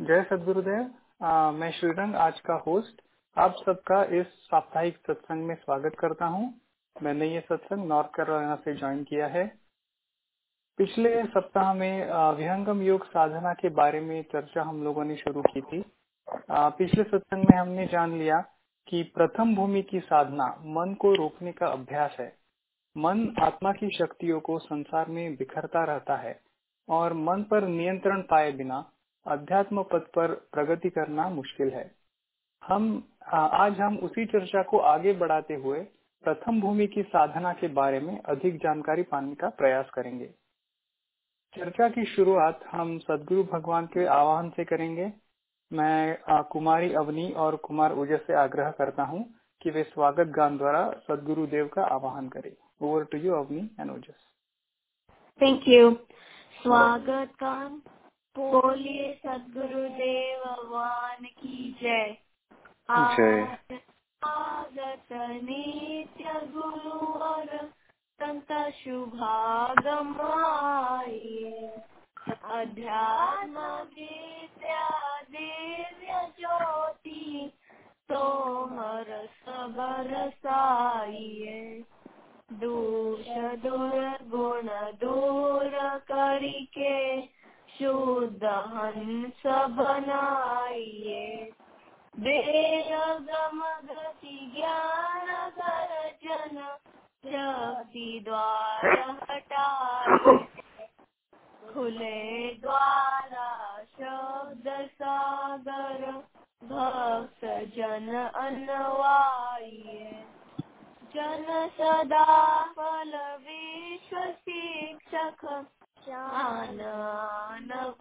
जय सदगुरुदेव मैं श्रीरंग, आज का होस्ट आप सबका इस साप्ताहिक सत्संग में स्वागत करता हूँ। मैंने ये सत्संग नॉर्थ कैरोलिना से ज्वाइन किया है। पिछले सप्ताह में विहंगम योग साधना के बारे में चर्चा हम लोगों ने शुरू की थी। पिछले सत्संग में हमने जान लिया कि प्रथम भूमि की साधना मन को रोकने का अभ्यास है। मन आत्मा की शक्तियों को संसार में बिखरता रहता है और मन पर नियंत्रण पाए बिना अध्यात्म पथ पर प्रगति करना मुश्किल है। हम आज हम उसी चर्चा को आगे बढ़ाते हुए प्रथम भूमि की साधना के बारे में अधिक जानकारी पाने का प्रयास करेंगे। चर्चा की शुरुआत हम सदगुरु भगवान के आह्वान से करेंगे। मैं कुमारी अवनी और कुमार उजस से आग्रह करता हूँ कि वे स्वागत गान द्वारा सदगुरु देव का आवाहन करें। Over to you Avni and Ojas. Thank you स्वागत गान बोलिए सदगुरुदेव भगवान की जय। आगत नित्य गुरु और संत शुभागम अध्यात्म विद्या दिव्य ज्योति तो हर सबर साइए। दोष दुर्गुण दूर करके शुद्ध हंस बनाइए बेरगम गति ज्ञान गर्जन शक्ति द्वार हटाए खुले द्वारा शब्द सागर भक्त जन अनवाइए जन सदा फल विश्व शिक्षक ज्ञान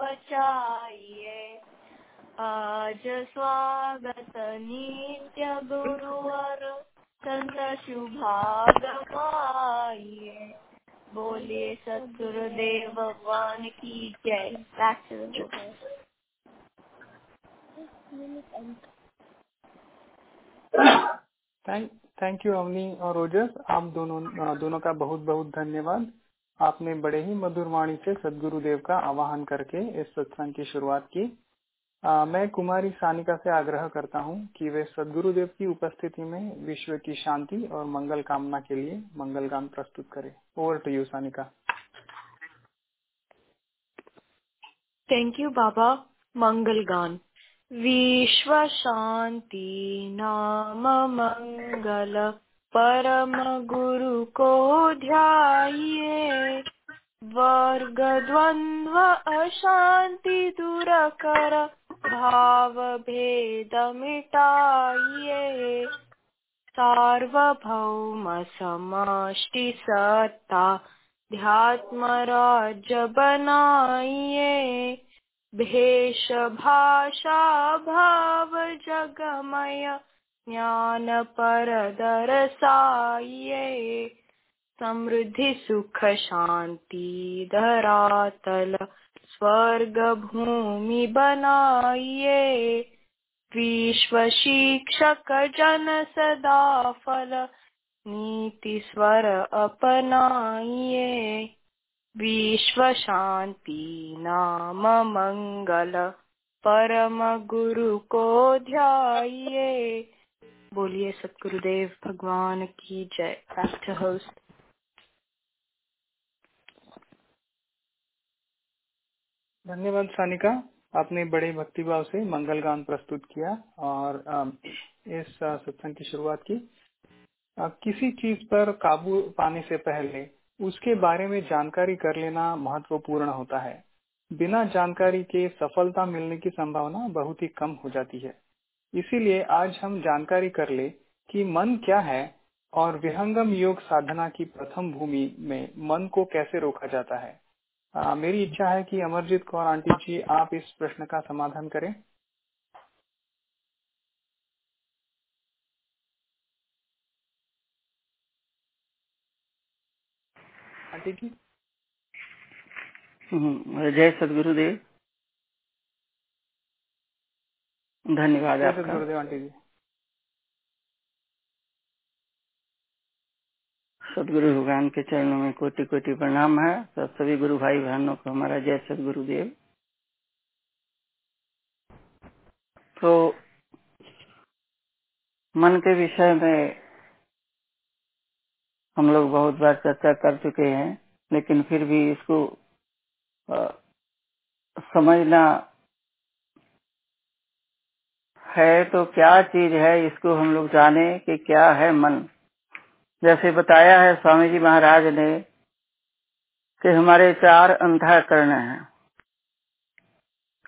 बचाइए। आज स्वागत नित्य गुरुवर संत शुभागमाइए बोलिए सदगुरुदेव भगवान की जय। थैंक थैंक यू अवनी और ओजस आप दोनों दोनों का बहुत बहुत धन्यवाद। आपने बड़े ही मधुर वाणी से सदगुरुदेव का आवाहन करके इस सत्संग की शुरुआत की। आ, मैं कुमारी सानिका से आग्रह करता हूँ कि वे सदगुरुदेव की उपस्थिति में विश्व की शांति और मंगल कामना के लिए मंगल गान प्रस्तुत करें। Over to you Sanika. Thank you बाबा। मंगल गान। विश्व शांति नाम मंगल। परम गुरु को ध्याइए। वर्ग द्वंद्व अशांति दूर कर भाव भेद मिटाइए। सार्वभौम समष्टि सत्ता, ध्यात्म राज्य बनाइए। भेष भाषा भाव जगमय ज्ञान पर दरसाइए समृद्धि सुख शांति धरातल स्वर्ग भूमि बनाइए विश्व शिक्षक जन सदा फल नीति स्वर अपनाइए विश्व शांति नाम मंगल परम गुरु को ध्याइए बोलिए, सतगुरुदेव भगवान की जय। बैक होस्ट धन्यवाद सानिका। आपने बड़े भक्तिभाव से मंगल गान प्रस्तुत किया और इस सत्संग की शुरुआत की। किसी चीज़ पर काबू पाने से पहले उसके बारे में जानकारी कर लेना महत्वपूर्ण होता है। बिना जानकारी के सफलता मिलने की संभावना बहुत ही कम हो जाती है। इसीलिए आज हम जानकारी कर ले कि मन क्या है और विहंगम योग साधना की प्रथम भूमि में मन को कैसे रोका जाता है। आ, मेरी इच्छा है कि अमरजीत कौर आंटी जी आप इस प्रश्न का समाधान करें। आंटी जी? जय सदगुरुदेव। धन्यवाद आपका। सदगुरुदेव आंटी जी। सदगुरु भगवान के चरणों में कोटि कोटि प्रणाम है। तो सभी गुरु भाई बहनों को हमारा जय सदगुरुदेव। तो मन के विषय में हम लोग बहुत बार चर्चा कर चुके हैं लेकिन फिर भी इसको आ, समझना है तो क्या चीज़ है इसको हम लोग जाने कि क्या है मन। जैसे बताया है स्वामी जी महाराज ने कि हमारे चार अंधाकरण हैं।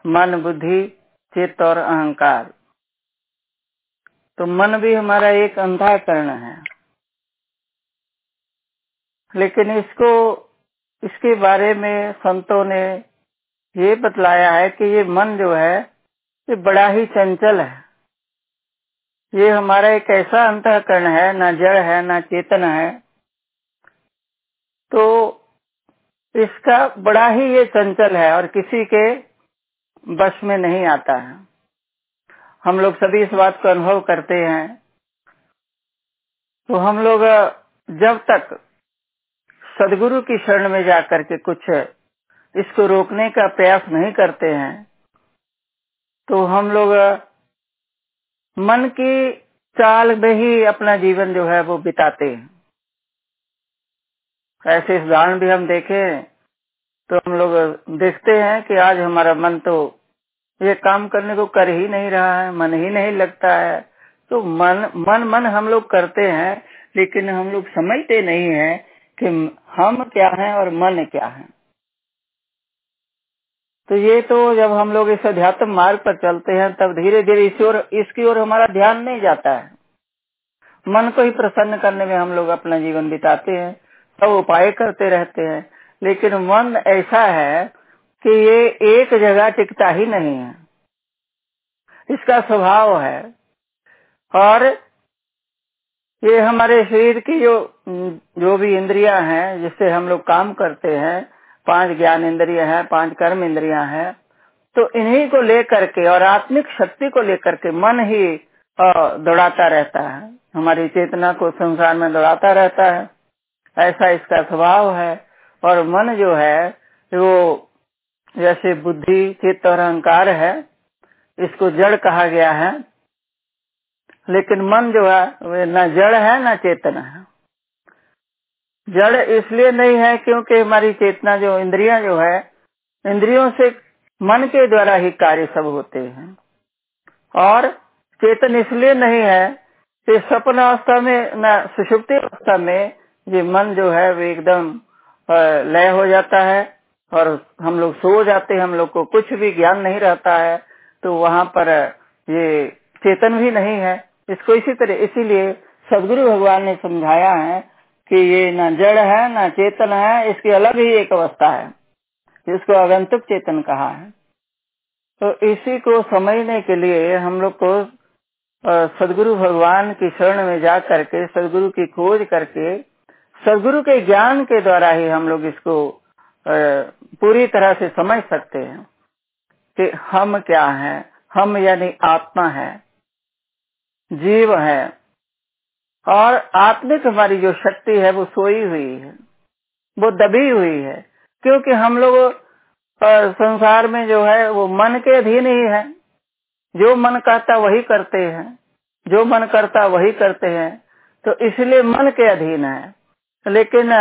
मन, बुद्धि, चित्त और अहंकार। तो मन भी हमारा एक अंधाकरण है। लेकिन इसको, इसके बारे में संतों ने ये बतलाया है कि ये मन जो है ये बड़ा ही चंचल है। ये हमारा एक ऐसा अंतकरण है, ना जड़ है, ना चेतन है। तो इसका बड़ा ही ये चंचल है और किसी के बस में नहीं आता है। हम लोग सभी इस बात को अनुभव करते हैं। तो हम लोग, जब तक सदगुरु की शरण में जाकर के कुछ इसको रोकने का प्रयास नहीं करते हैं तो हम लोग मन की चाल में ही अपना जीवन जो है वो बिताते हैं। ऐसे उदाहरण भी हम देखें तो हम लोग देखते हैं कि आज हमारा मन तो ये काम करने को कर ही नहीं रहा है, मन ही नहीं लगता है। तो मन मन मन हम लोग करते हैं, लेकिन हम लोग समझते नहीं है कि हम क्या हैं और मन क्या है। तो ये तो जब हम लोग इस अध्यात्म मार्ग पर चलते हैं, तब धीरे धीरे इस ओर, इसकी ओर हमारा ध्यान नहीं जाता है। मन को ही प्रसन्न करने में हम लोग अपना जीवन बिताते हैं, सब उपाय करते रहते हैं। लेकिन मन ऐसा है कि ये एक जगह टिकता ही नहीं है। इसका स्वभाव है। और ये हमारे शरीर की जो जो भी इंद्रियाँ हैं, जिससे हम लोग काम करते हैं पाँच ज्ञान इंद्रिया है, पाँच कर्म इंद्रिया है तो इन्हीं को लेकर के और आत्मिक शक्ति को लेकर के मन ही दौड़ाता रहता है। हमारी चेतना को संसार में दौड़ाता रहता है। ऐसा इसका स्वभाव है। और मन जो है, वो जैसे बुद्धि, चित्त और अहंकार है, इसको जड़ कहा गया है। लेकिन मन जो है, वे न जड़ है, न चेतन है। जड़ इसलिए नहीं है क्योंकि हमारी चेतना जो इंद्रियाँ जो है, इंद्रियों से मन के द्वारा ही कार्य सब होते हैं। और चेतन इसलिए नहीं है कि स्वप्न अवस्था में न सुषुप्ति अवस्था में ये मन जो है वो एकदम लय हो जाता है और हम लोग सो जाते हैं, हम लोग को कुछ भी ज्ञान नहीं रहता है तो वहाँ पर ये चेतन भी नहीं है। इसको इसी तरह, इसीलिए सदगुरु भगवान ने समझाया है कि ये न जड़ है, न चेतन है, इसकी अलग ही एक अवस्था है। जिसको आगंतुक चेतन कहा है। तो इसी को समझने के लिए हम लोग को सदगुरु भगवान की शरण में जा करके, सदगुरु की खोज करके, सदगुरु के ज्ञान के द्वारा ही हम लोग इसको पूरी तरह से समझ सकते हैं कि हम क्या हैं। हम यानी आत्मा है। जीव है। और आत्मिक हमारी जो शक्ति है, वो सोई हुई है। वो दबी हुई है। क्योंकि हम लोग संसार में जो है, वो मन के अधीन ही है। जो मन कहता वही करते हैं। जो मन करता वही करते हैं। तो इसलिए मन के अधीन है। लेकिन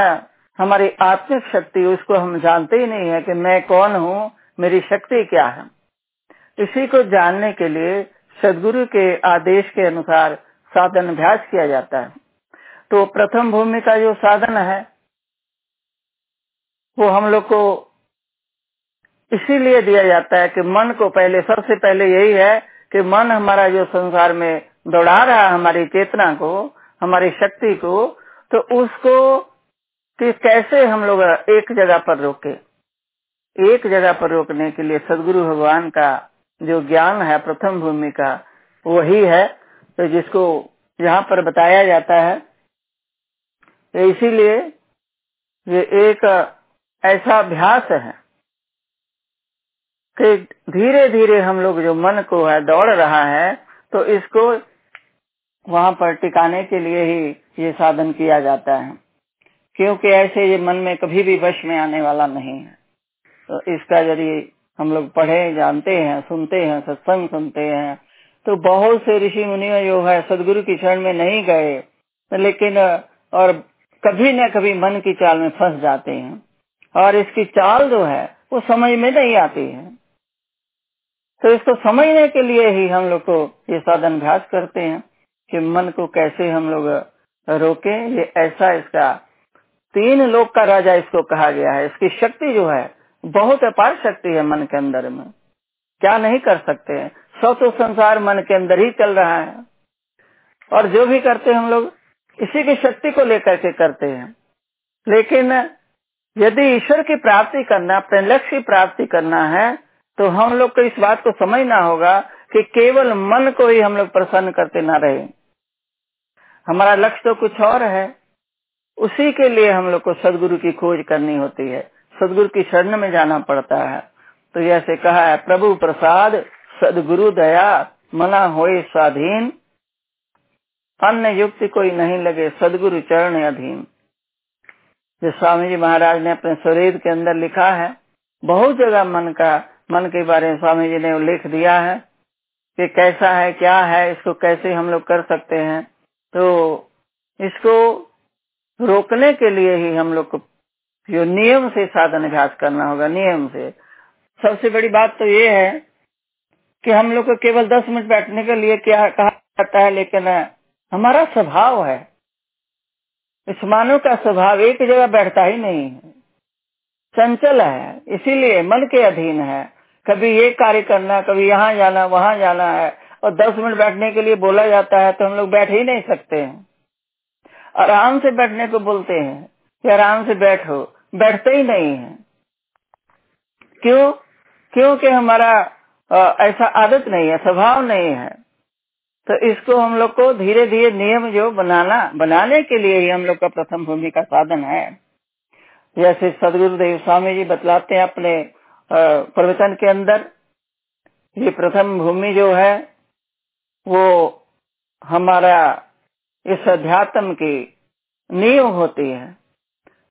हमारी आत्मिक शक्ति, उसको हम जानते ही नहीं है कि मैं कौन हूँ, मेरी शक्ति क्या है। इसी को जानने के लिए सदगुरु के आदेश के अनुसार साधन अभ्यास किया जाता है। तो प्रथम भूमि का जो साधन है, वो हम लोग को इसीलिए दिया जाता है कि मन को पहले, सबसे पहले यही है कि मन हमारा जो संसार में दौड़ा रहा है, हमारी चेतना को, हमारी शक्ति को तो उसको कि कैसे हम लोग एक जगह पर रोके। एक जगह पर रोकने के लिए सदगुरु भगवान का जो ज्ञान है, प्रथम भूमि का, वही है तो जिसको यहाँ पर बताया जाता है तो इसीलिए ये एक ऐसा अभ्यास है कि धीरे धीरे हम लोग जो मन को है दौड़ रहा है तो इसको वहाँ पर टिकाने के लिए ही ये साधन किया जाता है। क्योंकि ऐसे ये मन में कभी भी वश में आने वाला नहीं है। तो इसका यदि हम लोग पढ़े, जानते हैं, सुनते हैं, सत्संग सुनते हैं तो बहुत से ऋषि मुनि जो है, सदगुरु की शरण में नहीं गए, लेकिन, और कभी न कभी मन की चाल में फंस जाते हैं। और इसकी चाल जो है, वो समझ में नहीं आती है। तो इसको समझने के लिए ही हम लोग को ये साधन अभ्यास करते हैं कि मन को कैसे हम लोग रोके। ये ऐसा इसका तीन लोक का राजा इसको कहा गया है। इसकी शक्ति जो है, बहुत अपार शक्ति है मन के अंदर में। क्या नहीं कर सकते हैं? सब तो संसार मन के अंदर ही चल रहा है। और जो भी करते हैं हम लोग, इसी की शक्ति को लेकर के करते हैं। लेकिन यदि ईश्वर की प्राप्ति करना, अपने लक्ष्य की प्राप्ति करना है तो हम लोग को इस बात को समझना होगा कि केवल मन को ही हम लोग प्रसन्न करते ना रहे। हमारा लक्ष्य तो कुछ और है। उसी के लिए हम लोग को सदगुरु की खोज करनी होती है। सदगुरु की शरण में जाना पड़ता है। तो जैसे कहा है, प्रभु प्रसाद सदगुरु दया मना होए स्वाधीन। अन्य युक्ति कोई नहीं लगे सदगुरु चरण अधीन। जो स्वामी जी महाराज ने अपने शरीर के अंदर लिखा है, बहुत जगह मन का, मन के बारे में स्वामी जी ने उल्लेख दिया है कि कैसा है, क्या है, इसको कैसे हम लोग कर सकते हैं। तो इसको रोकने के लिए ही हम लोग को नियम से साधन अभ्यास करना होगा, नियम से। सबसे बड़ी बात तो ये है कि हम लोग को केवल दस मिनट बैठने के लिए क्या कहा जाता है, लेकिन हमारा स्वभाव है। इस मानव का स्वभाव एक जगह बैठता ही नहीं है। चंचल है, इसीलिए मन के अधीन है। कभी ये कार्य करना, कभी यहाँ जाना, वहाँ जाना है, और दस मिनट बैठने के लिए बोला जाता है तो हम लोग बैठ ही नहीं सकते हैं। आराम से बैठने को बोलते हैं कि आराम से बैठो, बैठते ही नहीं है। क्यों? क्योंकि हमारा ऐसा आदत नहीं है, स्वभाव नहीं है। तो इसको हम लोग को धीरे धीरे नियम जो बनाना, बनाने के लिए ही हम लोग का प्रथम भूमि का साधन है। जैसे सदगुरुदेव स्वामी जी बतलाते हैं अपने प्रवचन के अंदर, ये प्रथम भूमि जो है, वो हमारा इस अध्यात्म की नींव होती है।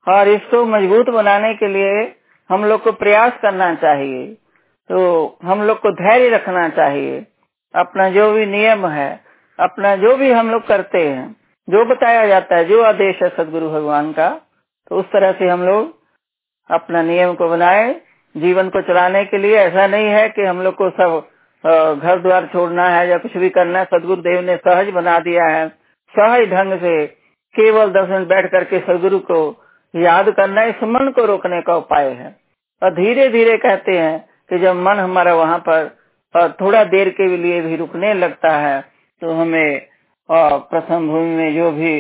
और इसको मज़बूत बनाने के लिए हम लोग को प्रयास करना चाहिए। तो हम लोग को धैर्य रखना चाहिए। अपना जो भी नियम है, अपना जो भी हम लोग करते हैं, जो बताया जाता है, जो आदेश है सदगुरु भगवान का तो उस तरह से हम लोग अपना नियम को बनाए। जीवन को चलाने के लिए ऐसा नहीं है कि हम लोग को सब घर द्वार छोड़ना है या कुछ भी करना है। सदगुरु देव ने सहज बना दिया है। सहज ढंग से केवल दस मिनट बैठ करके सदगुरु को याद करना, इस मन को रोकने का उपाय है। और धीरे धीरे कहते हैं कि जब मन हमारा वहाँ पर थोड़ा देर के लिए भी रुकने लगता है तो हमें प्रथम भूमि में जो भी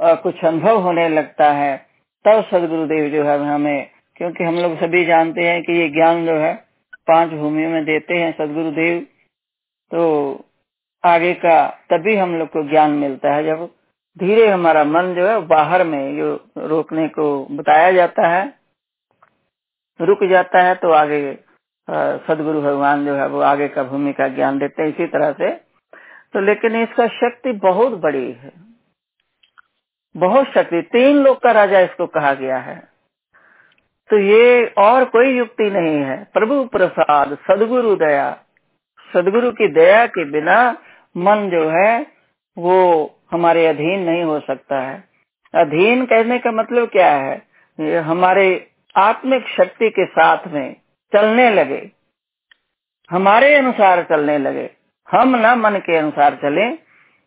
कुछ अनुभव होने लगता है, तब सदगुरुदेव जो है हमें, क्योंकि हम लोग सभी जानते हैं कि ये ज्ञान जो है, पाँच भूमियों में देते हैं सदगुरुदेव तो आगे का, तभी हम लोग को ज्ञान मिलता है। जब धीरे हमारा मन जो है, बाहर में जो रोकने को बताया जाता है, रुक जाता है तो आगे सदगुरु भगवान जो है वो आगे का भूमिका ज्ञान देते हैं इसी तरह से। तो लेकिन इसका शक्ति बहुत बड़ी है। बहुत शक्ति। तीन लोग का राजा इसको कहा गया है। तो ये और कोई युक्ति नहीं है। प्रभु प्रसाद, सदगुरु दया। सदगुरु की दया के बिना मन जो है, वो हमारे अधीन नहीं हो सकता है। अधीन कहने का मतलब क्या है? ये हमारे आत्मिक शक्ति के साथ में चलने लगे। हमारे अनुसार चलने लगे। हम ना मन के अनुसार चले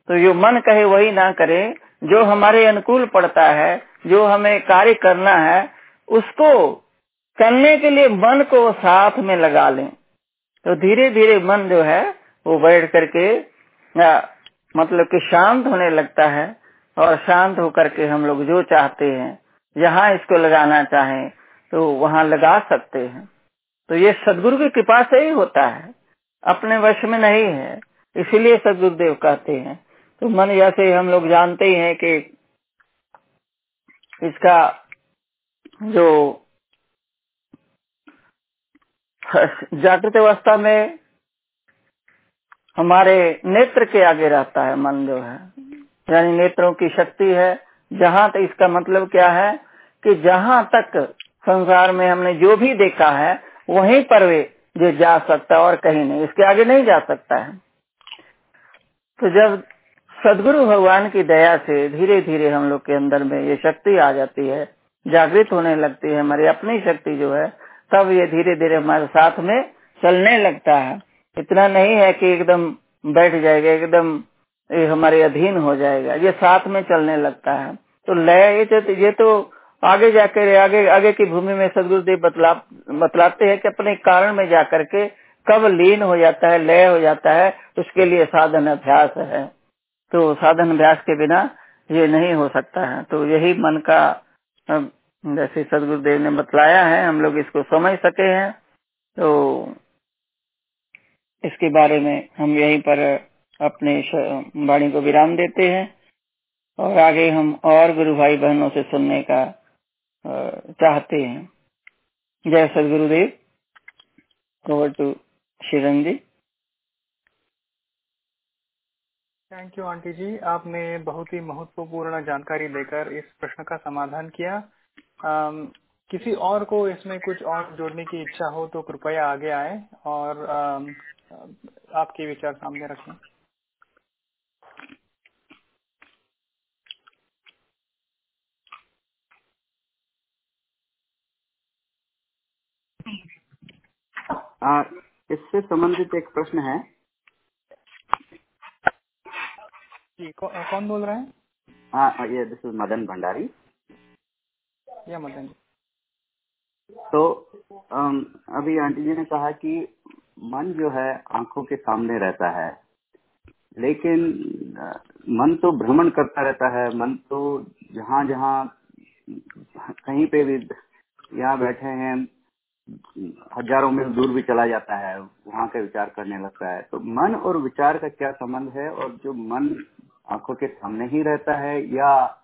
तो जो मन कहे वही ना करे। जो हमारे अनुकूल पड़ता है, जो हमें कार्य करना है, उसको करने के लिए मन को साथ में लगा लें। तो धीरे धीरे मन जो है, वो बैठ करके मतलब कि शांत होने लगता है और शांत होकर के हम लोग जो चाहते हैं, जहाँ इसको लगाना चाहें तो वहाँ लगा सकते हैं। तो ये सदगुरु की कृपा से ही होता है। अपने वश में नहीं है, इसीलिए सदगुरुदेव कहते हैं। तो मन जैसे हम लोग जानते ही हैं कि इसका जो जागृत अवस्था में हमारे नेत्र के आगे रहता है, मन जो है। यानी नेत्रों की शक्ति है। जहाँ तक इसका मतलब क्या है कि जहाँ तक संसार में हमने जो भी देखा है वहीं पर वे जो जा सकता और कहीं नहीं, इसके आगे नहीं जा सकता है। तो जब सदगुरु भगवान की दया से धीरे धीरे हम लोग के अंदर में ये शक्ति आ जाती है, जागृत होने लगती है, हमारी अपनी शक्ति जो है, तब ये धीरे धीरे हमारे साथ में चलने लगता है। इतना नहीं है कि एकदम बैठ जाएगा, एकदम ये हमारे अधीन हो जाएगा, ये साथ में चलने लगता है। तो लय, ये तो तो आगे जाकर, आगे आगे की भूमि में सदगुरुदेव बतला बतलाते हैं कि अपने कारण में जाकर के कब लीन हो जाता है, लय हो जाता है, उसके लिए साधन अभ्यास है। तो साधन अभ्यास के बिना ये नहीं हो सकता है। तो यही मन का जैसे सदगुरुदेव ने बतलाया है, हम लोग इसको समझ सके हैं। तो इसके बारे में हम यहीं पर अपने वाणी को विराम देते हैं। और आगे हम और गुरु भाई बहनों से सुनने का चाहते हैं। जय सदगुरुदेव। Over to Shiran ji. Thank you aunty ji. आपने बहुत ही महत्वपूर्ण जानकारी देकर इस प्रश्न का समाधान किया। आम, किसी और को इसमें कुछ और जोड़ने की इच्छा हो तो कृपया आगे आए और आम, आपके विचार सामने रखें। इससे संबंधित एक प्रश्न है। जी कौ, कौन बोल रहे हैं? हाँ ये दिस इज़ मदन भंडारी। या मदन तो अभी आंटी जी ने कहा कि मन जो है आँखों के सामने रहता है। लेकिन मन तो भ्रमण करता रहता है मन तो जहाँ जहाँ कहीं पे भी यहाँ बैठे हैं हज़ारों मील दूर भी चला जाता है, वहाँ का विचार करने लगता है। तो मन और विचार का क्या संबंध है? और जो मन आँखों के सामने ही रहता है, या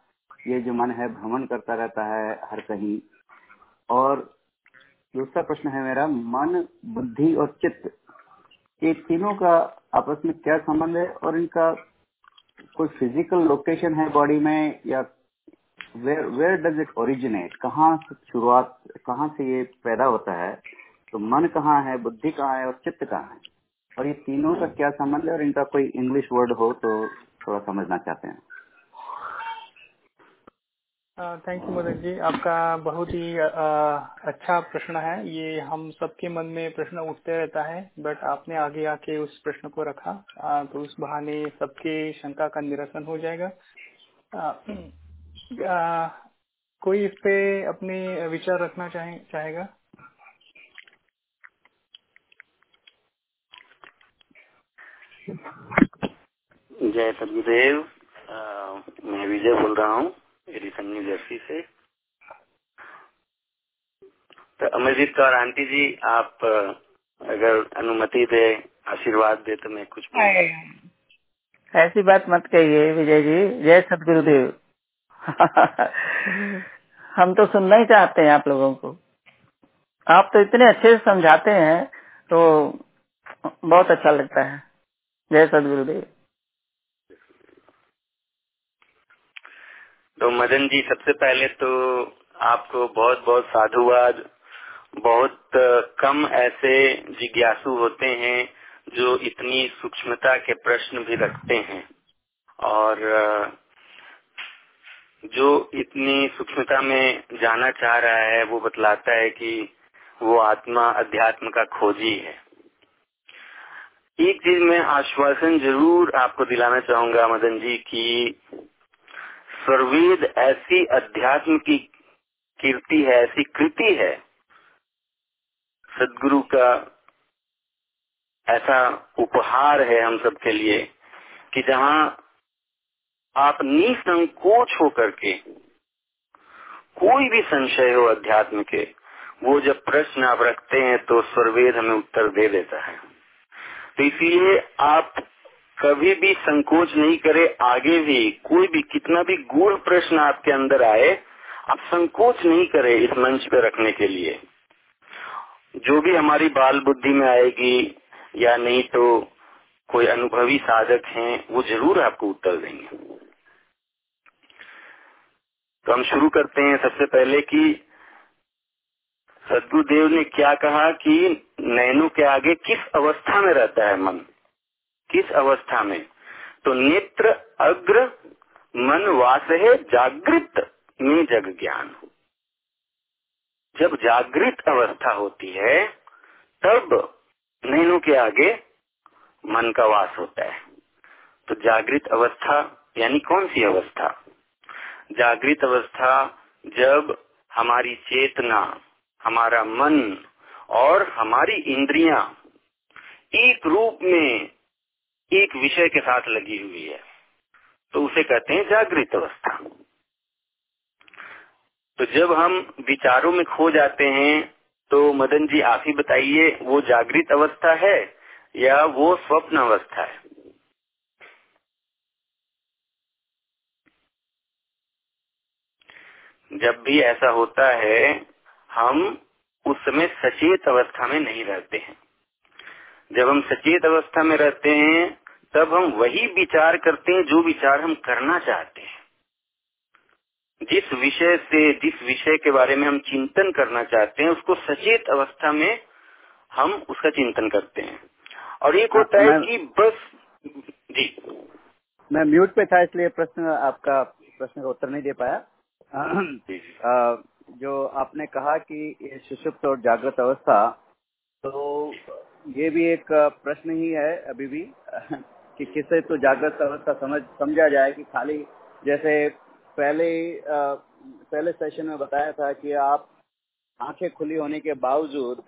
ये जो मन है, भ्रमण करता रहता है हर कहीं? और दूसरा प्रश्न है मेरा, मन, बुद्धि और चित्त, ये तीनों का आपस में क्या संबंध है? और इनका कोई फ़िज़िकल लोकेशन है बॉडी में, या where where does it originate कहाँ शुरुआत कहाँ से ये पैदा होता है? तो मन कहाँ है बुद्धि कहाँ है और चित्त कहाँ है? और ये तीनों का क्या संबंध है? और इनका कोई इंग्लिश वर्ड हो तो थोड़ा समझना चाहते हैं। Thank you Madan ji. आपका बहुत ही अच्छा प्रश्न है। ये हम सबके मन में प्रश्न उठते रहता है बट आपने आगे आके उस प्रश्न को रखा। आ, तो उस बहाने सबके शंका का निरसन हो जाएगा। आ, कोई इस पे अपने विचार रखना चाहे चाहेगा? जय सदगुरुदेव मैं विजय बोल रहा हूँ एडिसन न्यू जर्सी से। तो अमरजीत कौर आंटी जी आप अगर अनुमति दे आशीर्वाद दे तो मैं कुछ ऐसी बात मत कहिए विजय जी। जय सदगुरुदेव हम तो सुनना ही चाहते हैं आप लोगों को। आप तो इतने अच्छे से समझाते हैं तो बहुत अच्छा लगता है। जय सदगुरुदेव। तो मदन जी, सबसे पहले तो आपको बहुत बहुत साधुवाद, बहुत कम ऐसे जिज्ञासु होते हैं जो इतनी सूक्ष्मता के प्रश्न भी रखते हैं। और जो इतनी सूक्ष्मता में जाना चाह रहा है, वो बतलाता है कि वो आत्मा अध्यात्म का खोजी है। एक चीज़ मैं आश्वासन ज़रूर आपको दिलाना चाहूँगा, मदन जी, की सर्वेद ऐसी अध्यात्म की कीर्ति है, ऐसी कृति है, सदगुरु का ऐसा उपहार है हम सब के लिए, कि जहाँ आप निसंकोच होकर के, कोई भी संशय हो अध्यात्म के, वो जब प्रश्न आप रखते हैं तो स्वर्वेद हमें उत्तर दे देता है। तो इसलिए आप कभी भी संकोच नहीं करे, आगे भी, कोई भी, कितना भी गूढ़ प्रश्न आपके अंदर आए, आप संकोच नहीं करे इस मंच पे रखने के लिए। जो भी हमारी बाल बुद्धि में आएगी, या नहीं तो कोई अनुभवी साधक हैं, वो ज़रूर आपको उत्तर देंगे। तो हम शुरू करते हैं सबसे पहले कि सदगुरुदेव ने क्या कहा कि नैनो के आगे किस अवस्था में रहता है मन? किस अवस्था में? तो नेत्र अग्र मन वास है जागृत में जग ज्ञान हो। जब जागृत अवस्था होती है, तब नैनों के आगे मन का वास होता है। तो जागृत अवस्था यानी कौन सी अवस्था? जागृत अवस्था जब हमारी चेतना, हमारा मन और हमारी इंद्रियाँ एक रूप में एक विषय के साथ लगी हुई है तो उसे कहते हैं जागृत अवस्था। तो जब हम विचारों में खो जाते हैं तो मदन जी आप ही बताइए, वो जागृत अवस्था है या वो स्वप्न अवस्था है? जब भी ऐसा होता है हम उस समय सचेत अवस्था में नहीं रहते हैं। जब हम सचेत अवस्था में रहते हैं तब हम वही विचार करते हैं जो विचार हम करना चाहते हैं। जिस विषय से जिस विषय के बारे में हम चिंतन करना चाहते हैं उसको सचेत अवस्था में हम उसका चिंतन करते हैं। और एक होता है कि बस जी। मैं म्यूट पे था इसलिए प्रश्न आपका प्रश्न का उत्तर नहीं दे पाया। जो। आपने कहा कि सुषुप्त और जागृत अवस्था तो ये भी एक प्रश्न ही है अभी भी, कि किसे तो जागृत अवस्था समझ, समझा जाए कि खाली जैसे पहले पहले सेशन में बताया था कि आप आँखें खुली होने के बावजूद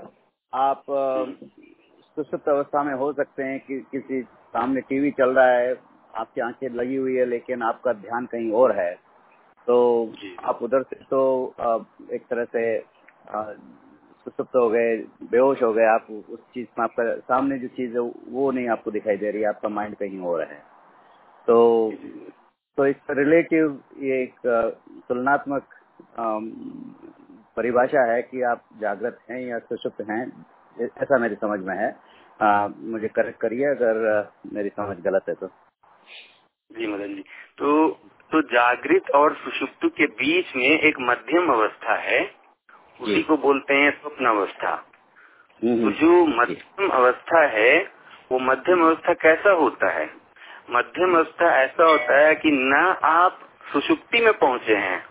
आप सुषुप्त अवस्था में हो सकते हैं कि, किसी सामने टीवी चल रहा है, आपकी आँखें लगी हुई है, लेकिन आपका ध्यान कहीं और है। तो आप उधर से तो एक तरह से सुसुप्त हो गए बेहोश हो गए आप उस चीज़ में आपका सामने जो चीज़ है वो नहीं आपको दिखाई दे रही है आपका माइंड कहीं हो रहा है। तो तो इस रिलेटिव ये एक तुलनात्मक परिभाषा है कि आप जागृत हैं या सुषुप्त हैं ऐसा मेरी समझ में है। आ, मुझे करेक्ट करिए अगर मेरी समझ गलत है तो। जी मदन जी तो तो जागृत और सुषुप्त के बीच में एक मध्यम अवस्था है। उसी को बोलते हैं स्वप्न अवस्था। तो जो मध्यम अवस्था है वो मध्यम अवस्था कैसा होता है? मध्यम अवस्था ऐसा होता है कि न आप सुषुप्ति में पहुँचे हैं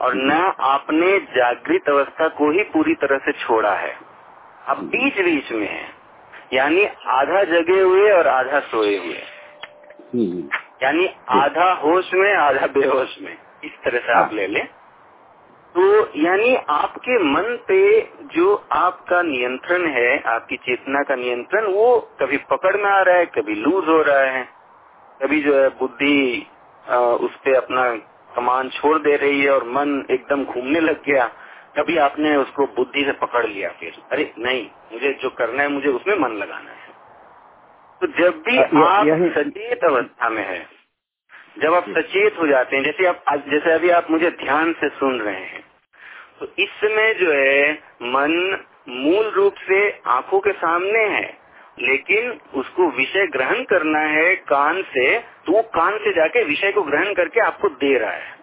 और न आपने जागृत अवस्था को ही पूरी तरह से छोड़ा है। आप बीच बीच में है यानी आधा जगे हुए और आधा सोए हुए। यानी आधा होश में आधा बेहोश में। इस तरह से आप ले लें। तो यानी आपके मन पे जो आपका नियंत्रण है आपकी चेतना का नियंत्रण वो कभी पकड़ में आ रहा है कभी लूज हो रहा है कभी जो है बुद्धि उस पर अपना कमान छोड़ दे रही है और मन एकदम घूमने लग गया कभी आपने उसको बुद्धि से पकड़ लिया फिर। अरे नहीं मुझे जो करना है मुझे उसमें मन लगाना है। तो जब भी आप सचेत अवस्था में है जब आप सचेत हो जाते हैं जैसे आप जैसे अभी आप मुझे ध्यान से सुन रहे हैं तो इस समय जो है मन मूल रूप से आँखों के सामने है लेकिन उसको विषय ग्रहण करना है कान से तो वो कान से जाके विषय को ग्रहण करके आपको दे रहा है।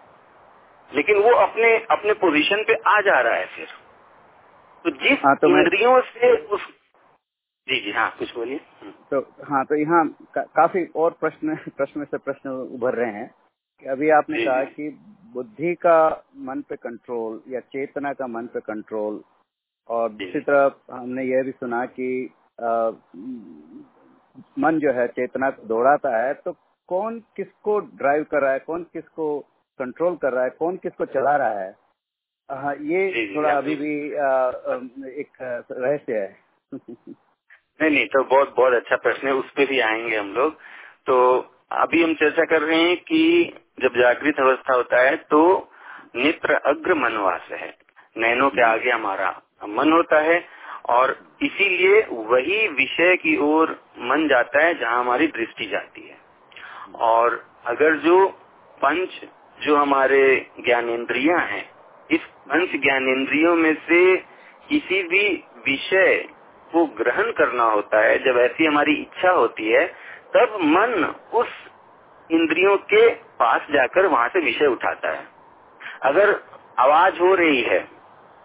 लेकिन वो अपने अपने पोजीशन पे आ जा रहा है फिर। तो जिस हाँ, तो इंद्रियों से उस जी जी हाँ कुछ बोलिए। हम्म। तो हाँ तो यहाँ का, काफ़ी और प्रश्न प्रश्न से प्रश्न उभर रहे हैं कि अभी आपने कहा कि बुद्धि का मन पे कंट्रोल या चेतना का मन पे कंट्रोल और दूसरी तरफ़ हमने यह भी सुना कि आ, मन जो है चेतना को दौड़ाता है तो कौन किसको ड्राइव कर रहा है कौन किसको कंट्रोल कर रहा है कौन किसको चला रहा है? आ, ये थोड़ा अभी भी आ, एक रहस्य है। नहीं नहीं तो बहुत बहुत अच्छा प्रश्न है, उस पर भी आएँगे हम लोग। तो अभी हम चर्चा कर रहे हैं कि जब जागृत अवस्था होता है तो नेत्र अग्र मनवास है। नैनों के आगे हमारा मन होता है, और इसीलिए वही विषय की ओर मन जाता है, जहाँ हमारी दृष्टि जाती है। और अगर जो पंच, जो हमारे ज्ञानेन्द्रिया हैं, इस पंच ज्ञानेन्द्रियों में से किसी भी विषय को ग्रहण करना होता है, जब ऐसी हमारी इच्छा होती है, तब मन उस इंद्रियों के पास जाकर वहाँ से विषय उठाता है। अगर आवाज़ हो रही है,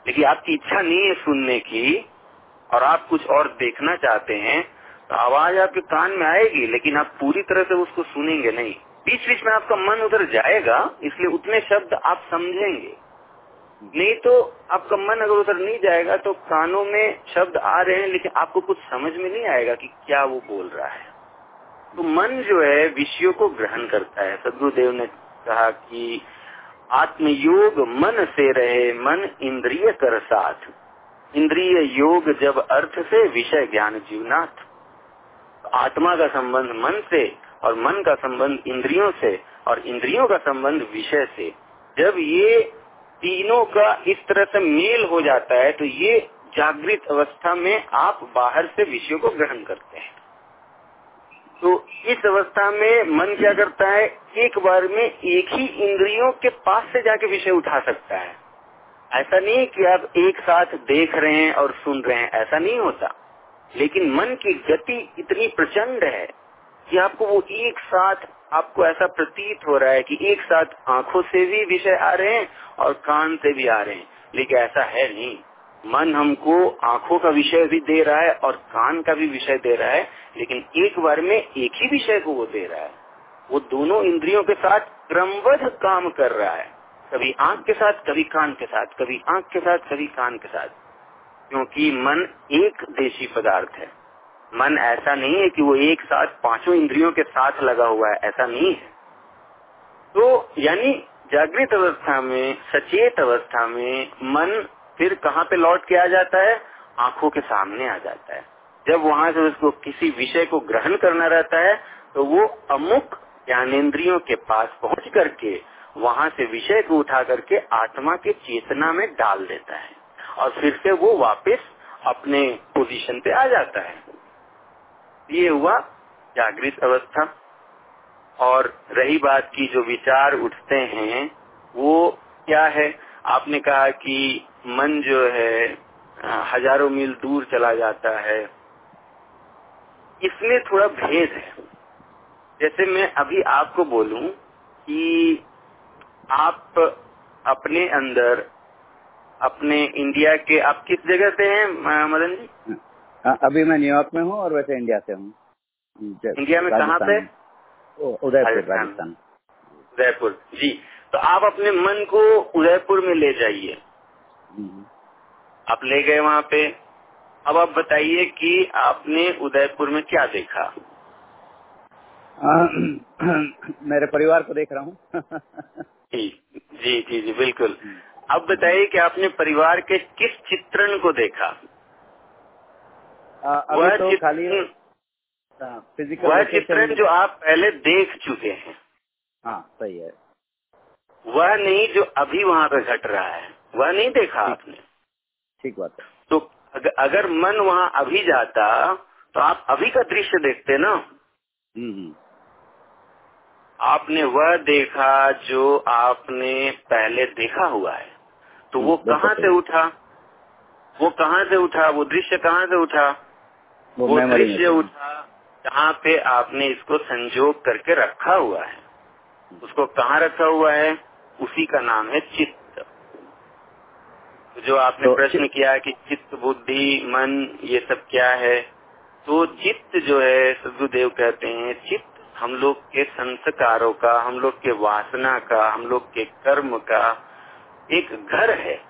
लेकिन आपकी इच्छा नहीं है सुनने की, और आप कुछ और देखना चाहते हैं तो आवाज़ आपके कान में आएगी, लेकिन आप पूरी तरह से उसको सुनेंगे नहीं। बीच बीच में आपका मन उधर जाएगा, इसलिए उतने शब्द आप समझेंगे। नहीं तो आपका मन अगर उधर नहीं जाएगा तो कानों में शब्द आ रहे हैं, लेकिन आपको कुछ समझ में नहीं आएगा कि क्या वो बोल रहा है। तो मन जो है, विषयों को ग्रहण करता है। सदगुरुदेव ने कहा कि आत्मयोग मन से रहे, मन इंद्रिय कर साथ। इंद्रिय योग जब अर्थ से, विषय ज्ञान जीवनाथ आत्मा का संबंध मन से और मन का संबंध इंद्रियों से और इंद्रियों का संबंध विषय से। जब ये तीनों का इस तरह से मेल हो जाता है तो ये जागृत अवस्था में आप बाहर से विषयों को ग्रहण करते हैं। तो इस अवस्था में मन क्या करता है, एक बार में एक ही इंद्रियों के पास से जाके विषय उठा सकता है। ऐसा नहीं कि आप एक साथ देख रहे हैं और सुन रहे हैं, ऐसा नहीं होता। लेकिन मन की गति इतनी प्रचंड है कि आपको वो एक साथ आपको ऐसा प्रतीत हो रहा है कि एक साथ आँखों से भी विषय आ रहे हैं और कान से भी आ रहे हैं। लेकिन ऐसा है नहीं। मन हमको आँखों का विषय भी दे रहा है और कान का भी विषय दे रहा है, लेकिन एक बार में एक ही विषय को वो दे रहा है। वो दोनों इंद्रियों के साथ क्रमबद्ध काम कर रहा है। कभी आँख के साथ, कभी कान के साथ, कभी आँख के साथ, कभी कान के साथ। क्योंकि मन एक देशी पदार्थ है। मन ऐसा नहीं है कि वो एक साथ पाँचों इंद्रियों के साथ लगा हुआ है, ऐसा नहीं है। तो यानी जागृत अवस्था में, सचेत अवस्था में मन फिर कहाँ पे लौट के आ जाता है? आँखों के सामने आ जाता है। जब वहाँ से उसको किसी विषय को ग्रहण करना रहता है तो वो अमुक ज्ञानेन्द्रियों के पास पहुँच करके वहाँ से विषय को उठा करके आत्मा के चेतना में डाल देता है। और फिर से वो वापस अपने पोजीशन पे आ जाता है। ये हुआ जागृत अवस्था। और रही बात की जो विचार उठते हैं, वो क्या है? आपने कहा कि मन जो है, हज़ारों मील दूर चला जाता है। इसमें थोड़ा भेद है। जैसे मैं अभी आपको बोलूँ कि आप अपने अंदर, अपने इंडिया के, आप किस जगह से हैं, मदन जी? हाँ, अभी मैं न्यूयॉर्क में हूँ और वैसे इंडिया से हूँ। इंडिया में कहाँ पे? उदयपुर राजस्थान। उदयपुर जी। तो आप अपने मन को उदयपुर में ले जाइए। आप ले गए वहाँ पे। अब आप बताइए कि आपने उदयपुर में क्या देखा? आ, मेरे परिवार को देख रहा हूँ। जी जी जी जी बिल्कुल। अब बताइए कि आपने परिवार के किस चित्रण को देखा? आ, अभी तो खाली फ़िज़िकल वह चित्रण जो आप पहले देख चुके हैं? हाँ सही है। वह नहीं जो अभी वहाँ पे घट रहा है। वह नहीं देखा आपने? ठीक बात है। तो अगर, अगर मन वहाँ अभी जाता तो आप अभी का दृश्य देखते ना? आपने वह देखा जो आपने पहले देखा हुआ है। तो वो कहाँ से उठा? वो कहाँ से उठा? वो दृश्य कहाँ से उठा? वो, वो दृश्य उठा जहाँ पे आपने इसको संजोग करके रखा हुआ है। उसको कहाँ रखा हुआ है? उसी का नाम है चित्त। जो आपने तो प्रश्न किया कि चित्त बुद्धि मन ये सब क्या है? तो चित्त जो है सदगुरुदेव कहते हैं चित्त हम लोग के संस्कारों का हम लोग के वासना का हम लोग के कर्म का एक घर है।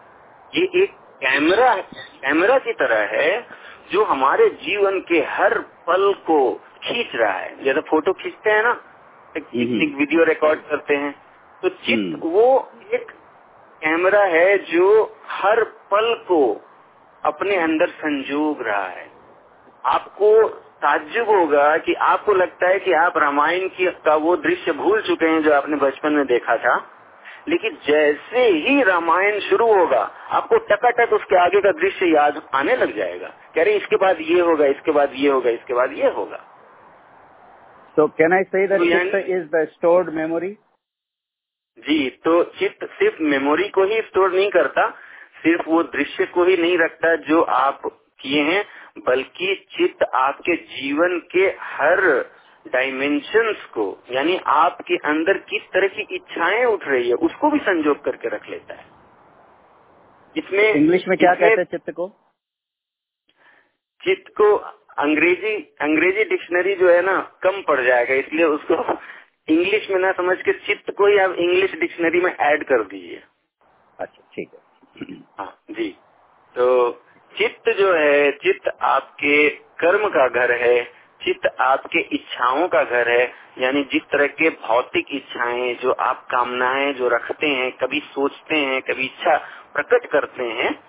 ये एक कैमरा कैमरा की तरह है जो हमारे जीवन के हर पल को खींच रहा है। जैसे फ़ोटो खींचते हैं ना? एक, एक वीडियो रिकॉर्ड करते हैं। तो चित्त वो एक कैमरा है जो हर पल को अपने अंदर संजोग रहा है। आपको ताज्जुब होगा कि आपको लगता है कि आप रामायण की का वो दृश्य भूल चुके हैं जो आपने बचपन में देखा था। लेकिन जैसे ही रामायण शुरू होगा आपको टकाटक उसके आगे का दृश्य याद आने लग जाएगा कह रहे इसके बाद ये होगा इसके बाद ये होगा इसके बाद ये होगा say that so, चित्त is the stored memory? जी तो चित्त सिर्फ़ मेमोरी को ही स्टोर नहीं करता सिर्फ़ वो दृश्य को ही नहीं रखता जो आप किए हैं बल्कि चित्त आपके जीवन के हर डायमेंशंस को यानी आपके अंदर किस तरह की इच्छाएँ उठ रही है उसको भी संजोग करके रख लेता है। इसमें इंग्लिश में क्या कहते हैं चित्त को? चित्त को अंग्रेज़ी अंग्रेज़ी डिक्शनरी जो है ना कम पड़ जाएगा इसलिए उसको इंग्लिश में ना समझ के चित्त को ही आप इंग्लिश डिक्शनरी में ऐड कर दीजिए। अच्छा ठीक है। हाँ जी। तो चित्त जो है चित्त आपके कर्म का घर है चित्त आपके इच्छाओं का घर है, यानी जिस तरह के भौतिक इच्छाएँ जो आप कामनाएँ जो रखते हैं, कभी सोचते हैं, कभी इच्छा प्रकट करते हैं,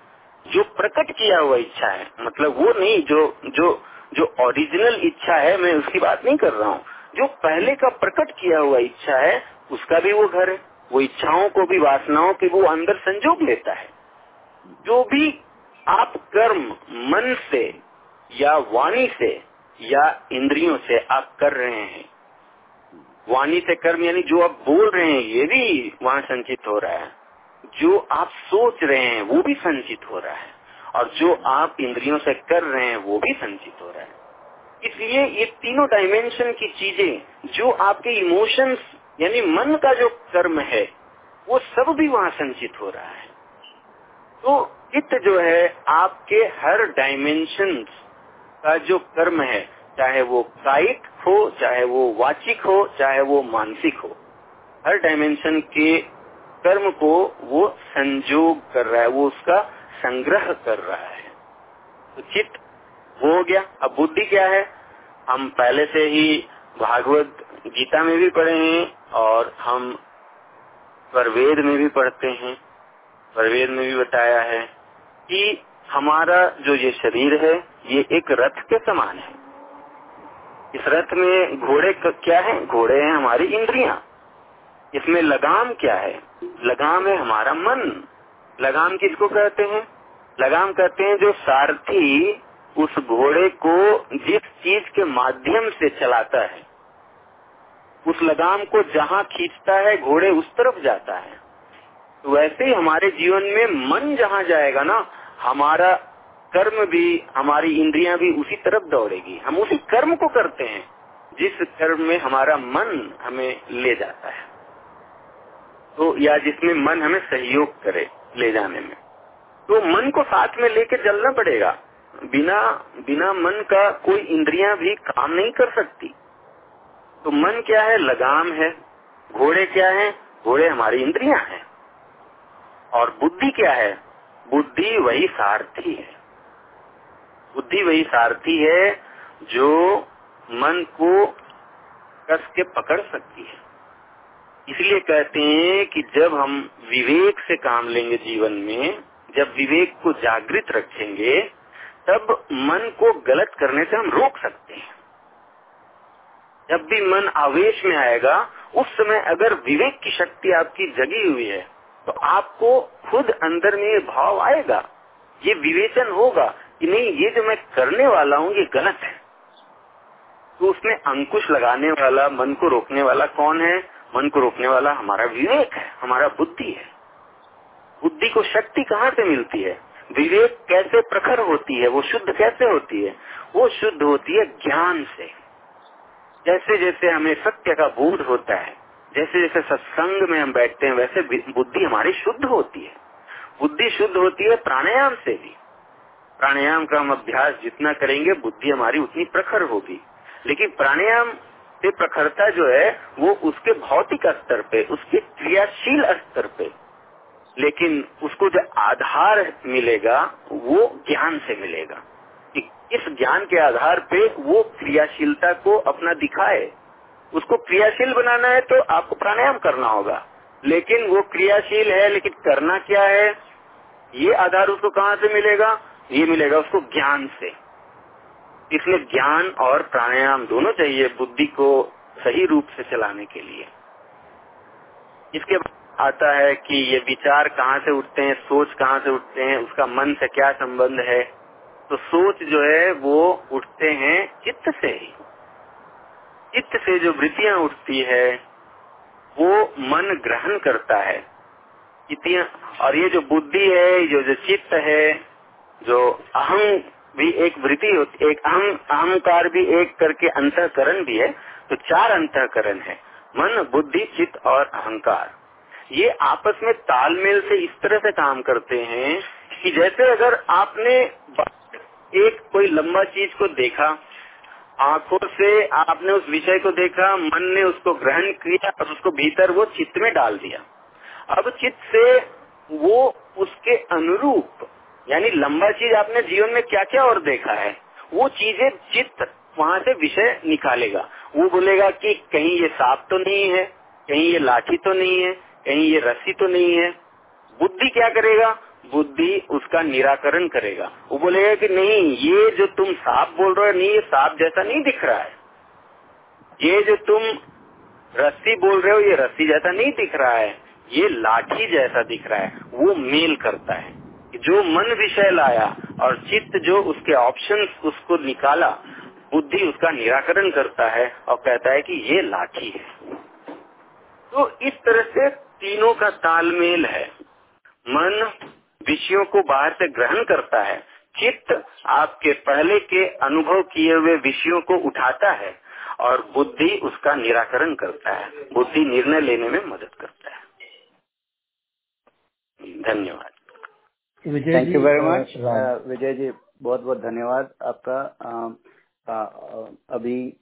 जो प्रकट किया हुआ इच्छा है मतलब वो नहीं, जो जो जो ओरिजिनल इच्छा है, मैं उसकी बात नहीं कर रहा हूँ। जो पहले का प्रकट किया हुआ इच्छा है, उसका भी वो घर है। वो इच्छाओं को भी, वासनाओं के वो अंदर संजोग लेता है। जो भी आप कर्म, मन से या वाणी से या इंद्रियों से आप कर रहे हैं। वाणी से कर्म, यानी जो आप बोल रहे हैं, ये भी वहाँ संचित हो रहा है। जो आप सोच रहे हैं, वो भी संचित हो रहा है। और जो आप इंद्रियों से कर रहे हैं, वो भी संचित हो रहा है। इसलिए ये तीनों डायमेंशन की चीज़ें, जो आपके इमोशंस यानी मन का जो कर्म है, वो सब भी वहाँ संचित हो रहा है। तो चित्त जो है, आपके हर डायमेंशन का जो कर्म है, चाहे वो कायिक हो, चाहे वो वाचिक हो, चाहे वो मानसिक हो, हर डायमेंशन के कर्म को वो संजोग कर रहा है, वो उसका संग्रह कर रहा है। तो चित्त वो हो गया। अब बुद्धि क्या है? हम पहले से ही भागवत गीता में भी पढ़े हैं और हम परवेद में भी पढ़ते हैं। परवेद में भी बताया है कि हमारा जो ये शरीर है, ये एक रथ के समान है। इस रथ में घोड़े क्या है? घोड़े हैं हमारी इंद्रियाँ। इसमें लगाम क्या है? लगाम है हमारा मन। लगाम किसको कहते हैं? लगाम कहते हैं जो सारथी उस घोड़े को जिस चीज़ के माध्यम से चलाता है। उस लगाम को जहाँ खींचता है, घोड़े उस तरफ़ जाता है। तो वैसे ही हमारे जीवन में मन जहाँ जाएगा ना हमारा कर्म भी, हमारी इंद्रियाँ भी उसी तरफ़ दौड़ेगी। हम उसी कर्म को करते हैं, जिस कर्म में हमारा मन हमें ले जाता है। तो या जिसमें मन हमें सहयोग करे ले जाने में। तो मन को साथ में लेके चलना पड़ेगा। बिना बिना मन का कोई इंद्रियाँ भी काम नहीं कर सकती। तो मन क्या है? लगाम है। घोड़े क्या है? घोड़े हमारी इंद्रियाँ हैं। और बुद्धि क्या है? बुद्धि वही सारथी है। बुद्धि वही सारथी है जो मन को कस के पकड़ सकती है। इसलिए कहते हैं कि जब हम विवेक से काम लेंगे जीवन में, जब विवेक को जागृत रखेंगे, तब मन को गलत करने से हम रोक सकते हैं। जब भी मन आवेश में आएगा, उस समय अगर विवेक की शक्ति आपकी जगी हुई है तो आपको खुद अंदर में ये भाव आएगा, ये विवेचन होगा कि नहीं, ये जो मैं करने वाला हूँ, ये गलत है। तो उसमें अंकुश लगाने वाला, मन को रोकने वाला कौन है? मन को रोकने वाला हमारा विवेक है, हमारा बुद्धि है। बुद्धि को शक्ति कहाँ से मिलती है? विवेक कैसे प्रखर होती है? वो शुद्ध कैसे होती है? वो शुद्ध होती है ज्ञान से। जैसे जैसे हमें सत्य का बोध होता है जैसे जैसे सत्संग में हम बैठते हैं, वैसे बुद्धि हमारी शुद्ध होती है। बुद्धि शुद्ध होती है प्राणायाम से भी। प्राणायाम का हम अभ्यास जितना करेंगे, बुद्धि हमारी उतनी प्रखर होगी। लेकिन प्राणायाम से प्रखरता जो है, वो उसके भौतिक स्तर पे, उसके क्रियाशील स्तर पे। लेकिन उसको जो आधार मिलेगा, वो ज्ञान से मिलेगा। इस ज्ञान के आधार पे वो क्रियाशीलता को अपना दिखाए? उसको क्रियाशील बनाना है तो आपको प्राणायाम करना होगा। लेकिन वो क्रियाशील है, लेकिन करना क्या है? ये आधार उसको कहाँ से मिलेगा? ये मिलेगा उसको ज्ञान से। इसलिए ज्ञान और प्राणायाम दोनों चाहिए बुद्धि को सही रूप से चलाने के लिए। इसके आता है कि ये विचार कहाँ से उठते हैं, सोच कहाँ से उठते हैं, उसका मन से क्या संबंध है? तो सोच जो है, वो उठते हैं चित्त से ही। चित्त से जो वृत्तियाँ उठती है, वो मन ग्रहण करता है। इतिया, और ये जो बुद्धि है जो जो चित्त है, जो अहम भी एक वृत्ति होती एक अहम अहंकार भी एक करके अंतकरण भी है तो चार अंतकरण है, मन, बुद्धि, चित्त और अहंकार। ये आपस में तालमेल से इस तरह से काम करते हैं कि जैसे अगर आपने एक कोई लंबा चीज़ को देखा आँखों से आपने उस विषय को देखा, मन ने उसको ग्रहण किया, और उसको भीतर वो चित्त में डाल दिया। अब चित्त से वो उसके अनुरूप, यानी लंबा चीज़ आपने जीवन में क्या क्या और देखा है, वो चीज़ें चित्त वहाँ से विषय निकालेगा। वो बोलेगा कि कहीं ये सांप तो नहीं है, कहीं ये लाठी तो नहीं है, कहीं ये रस्सी तो नहीं है। बुद्धि क्या करेगा? बुद्धि उसका निराकरण करेगा। वो बोलेगा कि नहीं, ये जो तुम सांप बोल रहे हो, नहीं, ये सांप जैसा नहीं दिख रहा है। ये जो तुम रस्सी बोल रहे हो, ये रस्सी जैसा नहीं दिख रहा है। ये लाठी जैसा दिख रहा है। वो मेल करता है। जो मन विषय लाया और चित्त जो उसके ऑप्शन उसको निकाला, बुद्धि उसका निराकरण करता है और कहता है कि ये लाठी है। तो इस तरह से तीनों का तालमेल है। मन विषयों को बाहर से ग्रहण करता है चित्त आपके पहले के अनुभव किए हुए विषयों को उठाता है और बुद्धि उसका निराकरण करता है। बुद्धि निर्णय लेने में मदद करता है। धन्यवाद। Thank you very much Vijay ji बहुत बहुत धन्यवाद। आपका uh, uh, अभी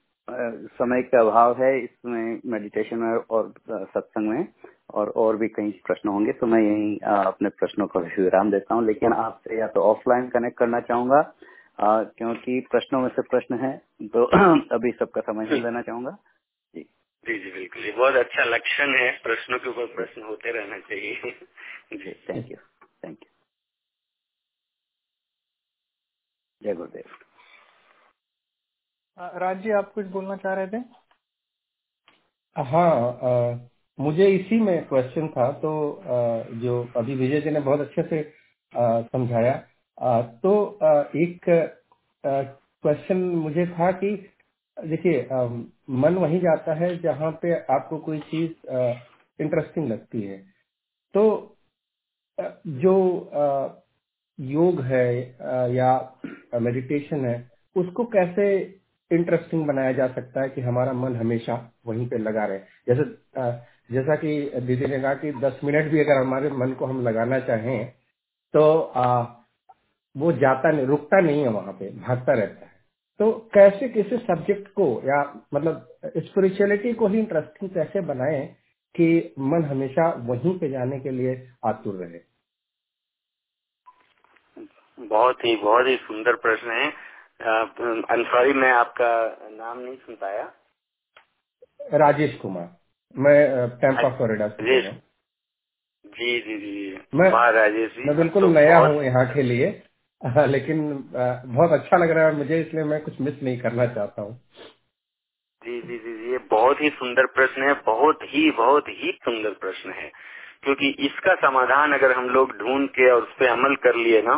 समय का अभाव है इसमें मेडिटेशन में और सत्संग में। और और भी कई प्रश्न होंगे तो मैं यही अपने प्रश्नों का विराम देता हूँ। लेकिन आपसे या तो ऑफलाइन कनेक्ट करना चाहूँगा आ, क्योंकि प्रश्नों में से प्रश्न है तो अभी सबका समय नहीं देना चाहूँगा। जी। जी जी बिल्कुल। ये बहुत अच्छा लक्षण है प्रश्नों के ऊपर प्रश्न होते रहना चाहिए। जी थैंक यू थैंक यू जय गुरुदेव। राज जी आप कुछ बोलना चाह रहे थे? हाँ आ, मुझे इसी में क्वेश्चन था तो जो अभी विजय जी ने बहुत अच्छे से समझाया। तो एक क्वेश्चन मुझे था कि, देखिए मन वहीं जाता है जहाँ पे आपको कोई चीज़ इंटरेस्टिंग लगती है। तो जो योग है या मेडिटेशन है, उसको कैसे इंटरेस्टिंग बनाया जा सकता है कि हमारा मन हमेशा वहीं पे लगा रहे? जैसे जैसा कि दीदी ने कहा कि 10 मिनट भी अगर हमारे मन को हम लगाना चाहें तो आ, वो जाता नहीं रुकता नहीं है वहाँ पे भागता रहता है। तो कैसे किसी सब्जेक्ट को या मतलब स्पिरिचुअलिटी को ही इंटरेस्टिंग कैसे बनाए कि मन हमेशा वहीं पे जाने के लिए आतुर रहे? बहुत ही बहुत ही सुंदर प्रश्न है। सॉरी मैं आपका नाम नहीं सुन पाया। राजेश कुमार। मैं टेम्पा फ्लोरिडा से जी जी। जी मैं राजेश जी मैं बिल्कुल तो नया हूँ यहाँ के लिए आ, लेकिन आ, बहुत अच्छा लग रहा है मुझे इसलिए मैं कुछ मिस नहीं करना चाहता हूँ। जी जी जी जी ये बहुत ही सुंदर प्रश्न है बहुत ही बहुत ही सुंदर प्रश्न है। क्योंकि इसका समाधान अगर हम लोग ढूंढ के और उस पर अमल कर लिए ना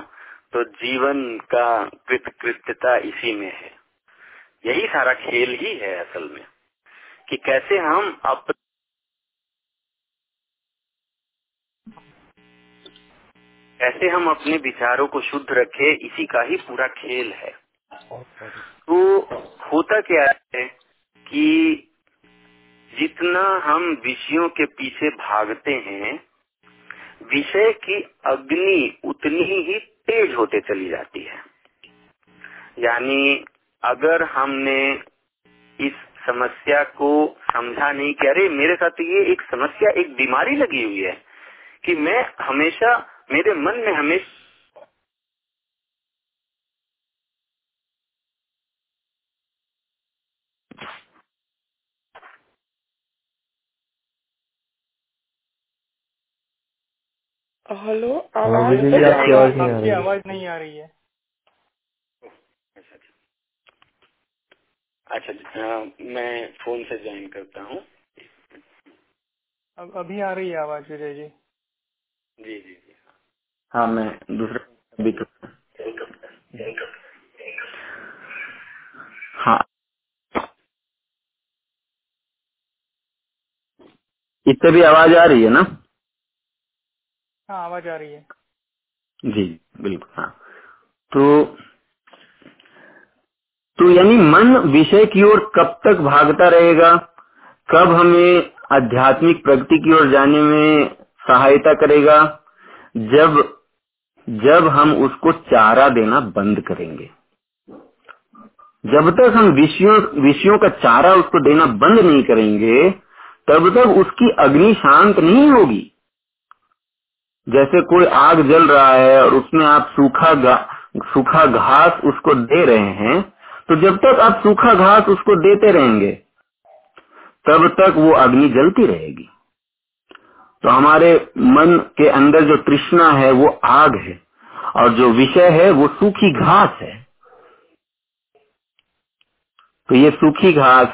तो जीवन का कृतकृत्यता इसी में है। यही सारा खेल ही है असल में कि कैसे हम अप कैसे हम अपने विचारों को शुद्ध रखें, इसी का ही पूरा खेल है। तो होता क्या है कि जितना हम विषयों के पीछे भागते हैं, विषय की अग्नि उतनी ही तेज होते चली जाती है। यानी अगर हमने इस समस्या को समझा नहीं कि अरे मेरे साथ ये एक समस्या, एक बीमारी लगी हुई है कि मैं हमेशा मेरे मन में हमेशा हेलो हाँ, आवाज़ आपकी आवाज़ नहीं आ रही। है। अच्छा मैं फ़ोन से ज्वाइन करता हूँ। अब अभी आ रही है आवाज़ विजय जी। जी जी जी। हाँ मैं दूसरा हाँ। इससे भी आवाज़ आ रही है ना? हाँ आवाज़ आ रही है। जी बिल्कुल हाँ। तो तो यानी मन विषय की ओर कब तक भागता रहेगा? कब हमें आध्यात्मिक प्रगति की ओर जाने में सहायता करेगा? जब जब हम उसको चारा देना बंद करेंगे। जब तक हम विषयों विषयों का चारा उसको देना बंद नहीं करेंगे, तब तक उसकी अग्नि शांत नहीं होगी। जैसे कोई आग जल रहा है और उसमें आप सूखा सूखा घास उसको दे रहे हैं तो जब तक आप सूखा घास उसको देते रहेंगे, तब तक वो अग्नि जलती रहेगी। तो हमारे मन के अंदर जो तृष्णा है, वो आग है। और जो विषय है, वो सूखी घास है। तो ये सूखी घास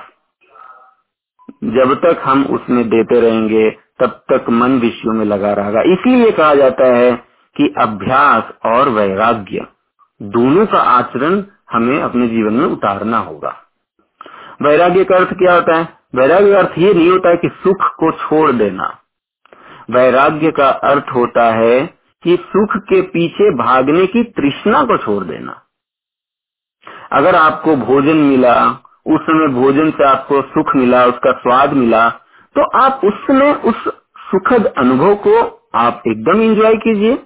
जब तक हम उसमें देते रहेंगे, तब तक मन विषयों में लगा रहेगा। इसलिए कहा जाता है कि अभ्यास और वैराग्य दोनों का आचरण हमें अपने जीवन में उतारना होगा। वैराग्य का अर्थ क्या होता है? वैराग्य का अर्थ ये नहीं होता है कि सुख को छोड़ देना। वैराग्य का अर्थ होता है कि सुख के पीछे भागने की तृष्णा को छोड़ देना। अगर आपको भोजन मिला, उस समय भोजन से आपको सुख मिला, उसका स्वाद मिला तो आप उस समय उस सुखद अनुभव को आप एकदम एंजॉय कीजिए।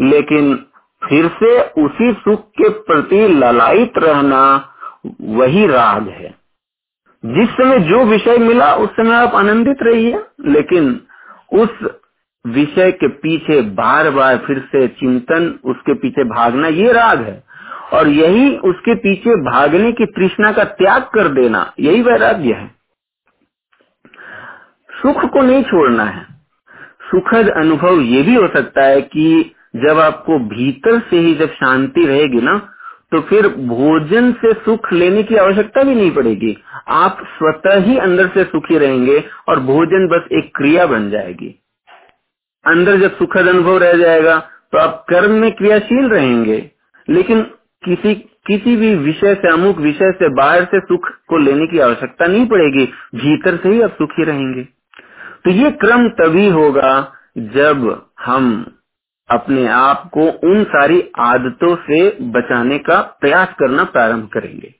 लेकिन फिर से उसी सुख के प्रति ललायित रहना वही राग है। जिस समय जो विषय मिला, उस समय आप आनंदित रहिए। लेकिन उस विषय के पीछे बार बार फिर से चिंतन, उसके पीछे भागना, ये राग है। और यही उसके पीछे भागने की तृष्णा का त्याग कर देना, यही वैराग्य है। सुख को नहीं छोड़ना है। सुखद अनुभव ये भी हो सकता है कि जब आपको भीतर से ही जब शांति रहेगी ना तो फिर भोजन से सुख लेने की आवश्यकता भी नहीं पड़ेगी। आप स्वतः ही अंदर से सुखी रहेंगे और भोजन बस एक क्रिया बन जाएगी। अंदर जब सुखद अनुभव रह जाएगा तो आप कर्म में क्रियाशील रहेंगे। लेकिन किसी किसी भी विषय से, अमुक विषय से, बाहर से सुख को लेने की आवश्यकता नहीं पड़ेगी। भीतर से ही आप सुखी रहेंगे। तो ये क्रम तभी होगा जब हम अपने आप को उन सारी आदतों से बचाने का प्रयास करना प्रारंभ करेंगे।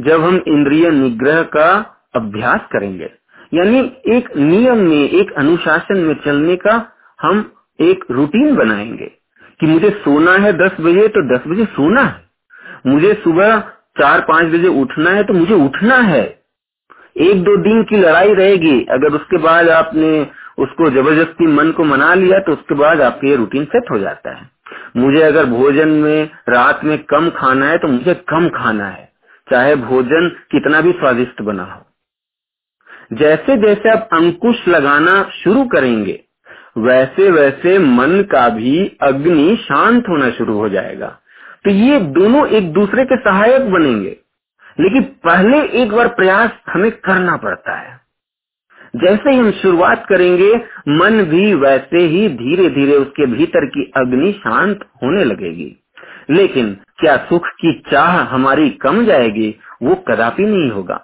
जब हम इंद्रिय निग्रह का अभ्यास करेंगे, यानी एक नियम में, एक अनुशासन में चलने का हम एक रूटीन बनाएँगे कि मुझे सोना है दस बजे तो दस बजे सोना है। मुझे सुबह चार, पाँच बजे उठना है तो मुझे उठना है। एक दो दिन की लड़ाई रहेगी। अगर उसके बाद आपने उसको ज़बरदस्ती मन को मना लिया तो उसके बाद आपके ये रूटीन सेट हो जाता है। मुझे अगर भोजन में, रात में कम खाना है तो मुझे कम खाना है। चाहे भोजन कितना भी स्वादिष्ट बना हो। जैसे जैसे आप अंकुश लगाना शुरू करेंगे, वैसे वैसे मन का भी अग्नि शांत होना शुरू हो जाएगा। तो ये दोनों एक दूसरे के सहायक बनेंगे। लेकिन पहले एक बार प्रयास हमें करना पड़ता है। जैसे ही हम शुरुआत करेंगे, मन भी वैसे ही धीरे धीरे उसके भीतर की अग्नि शांत होने लगेगी। लेकिन क्या सुख की चाह हमारी कम जाएगी, वो कदापि नहीं होगा।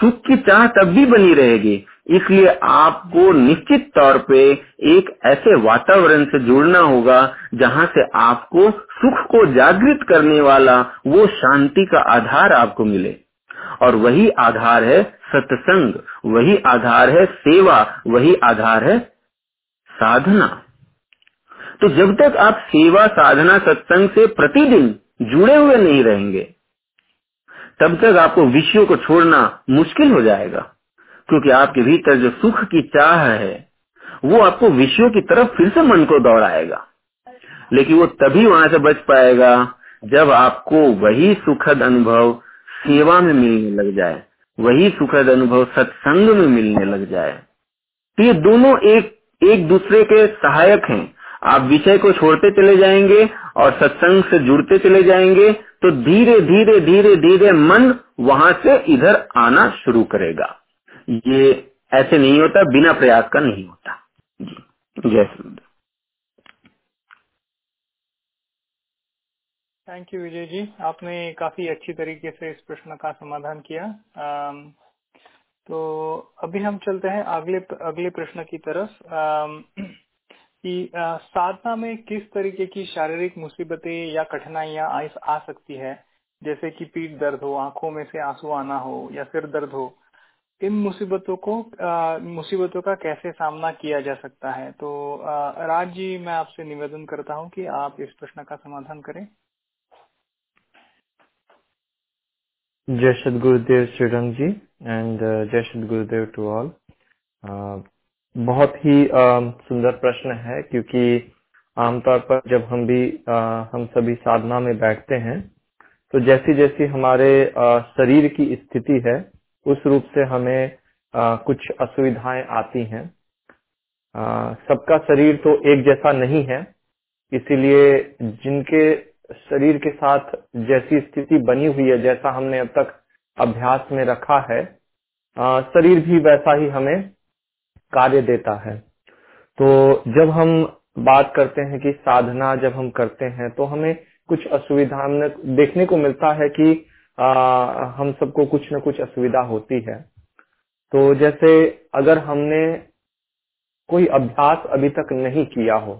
सुख की चाह तब भी बनी रहेगी, इसलिए आपको निश्चित तौर पे एक ऐसे वातावरण से जुड़ना होगा, जहाँ से आपको सुख को जागृत करने वाला वो शांति का आधार आपको मिले। और वही आधार है सत्संग, वही आधार है सेवा, वही आधार है साधना। तो जब तक आप सेवा, साधना, सत्संग से प्रतिदिन जुड़े हुए नहीं रहेंगे, तब तक आपको विषयों को छोड़ना मुश्किल हो जाएगा, क्योंकि आपके भीतर जो सुख की चाह है, वो आपको विषयों की तरफ़ फिर से मन को दौड़ाएगा। लेकिन वो तभी वहाँ से बच पाएगा जब आपको वही सुखद अनुभव सेवा में मिलने लग जाए, वही सुखद अनुभव सत्संग में मिलने लग जाए। तो ये दोनों एक एक दूसरे के सहायक हैं। आप विषय को छोड़ते चले जाएँगे और सत्संग से जुड़ते चले जाएँगे तो धीरे धीरे धीरे धीरे मन वहाँ से इधर आना शुरू करेगा। ये ऐसे नहीं होता, बिना प्रयास का नहीं होता। जी। जय श्री थैंक यू विजय जी आपने काफ़ी अच्छी तरीके से इस प्रश्न का समाधान किया। तो अभी हम चलते हैं अगले अगले प्रश्न की तरफ़। कि साधना में किस तरीके की शारीरिक मुसीबतें या कठिनाइयाँ आ सकती है? जैसे कि पीठ दर्द हो, आँखों में से आँसू आना हो या सिर दर्द हो। इन मुसीबतों को मुसीबतों का कैसे सामना किया जा सकता है? तो राज जी, मैं आपसे निवेदन करता हूँ कि आप इस प्रश्न का समाधान करें। जय सद गुरुदेव श्रीरंग जी एंड जय सद गुरुदेव टू ऑल बहुत ही uh, सुंदर प्रश्न है क्योंकि आमतौर पर जब हम भी uh, हम सभी साधना में बैठते हैं तो जैसी जैसी हमारे uh, शरीर की स्थिति है उस रूप से हमें uh, कुछ असुविधाएँ आती हैं। Uh, सबका शरीर तो एक जैसा नहीं है इसीलिए जिनके शरीर के साथ जैसी स्थिति बनी हुई है जैसा हमने अब तक अभ्यास में रखा है शरीर भी वैसा ही हमें कार्य देता है। तो जब हम बात करते हैं कि साधना जब हम करते हैं तो हमें कुछ असुविधा देखने को मिलता है कि आ, हम सबको कुछ न कुछ असुविधा होती है। तो जैसे अगर हमने कोई अभ्यास अभी तक नहीं किया हो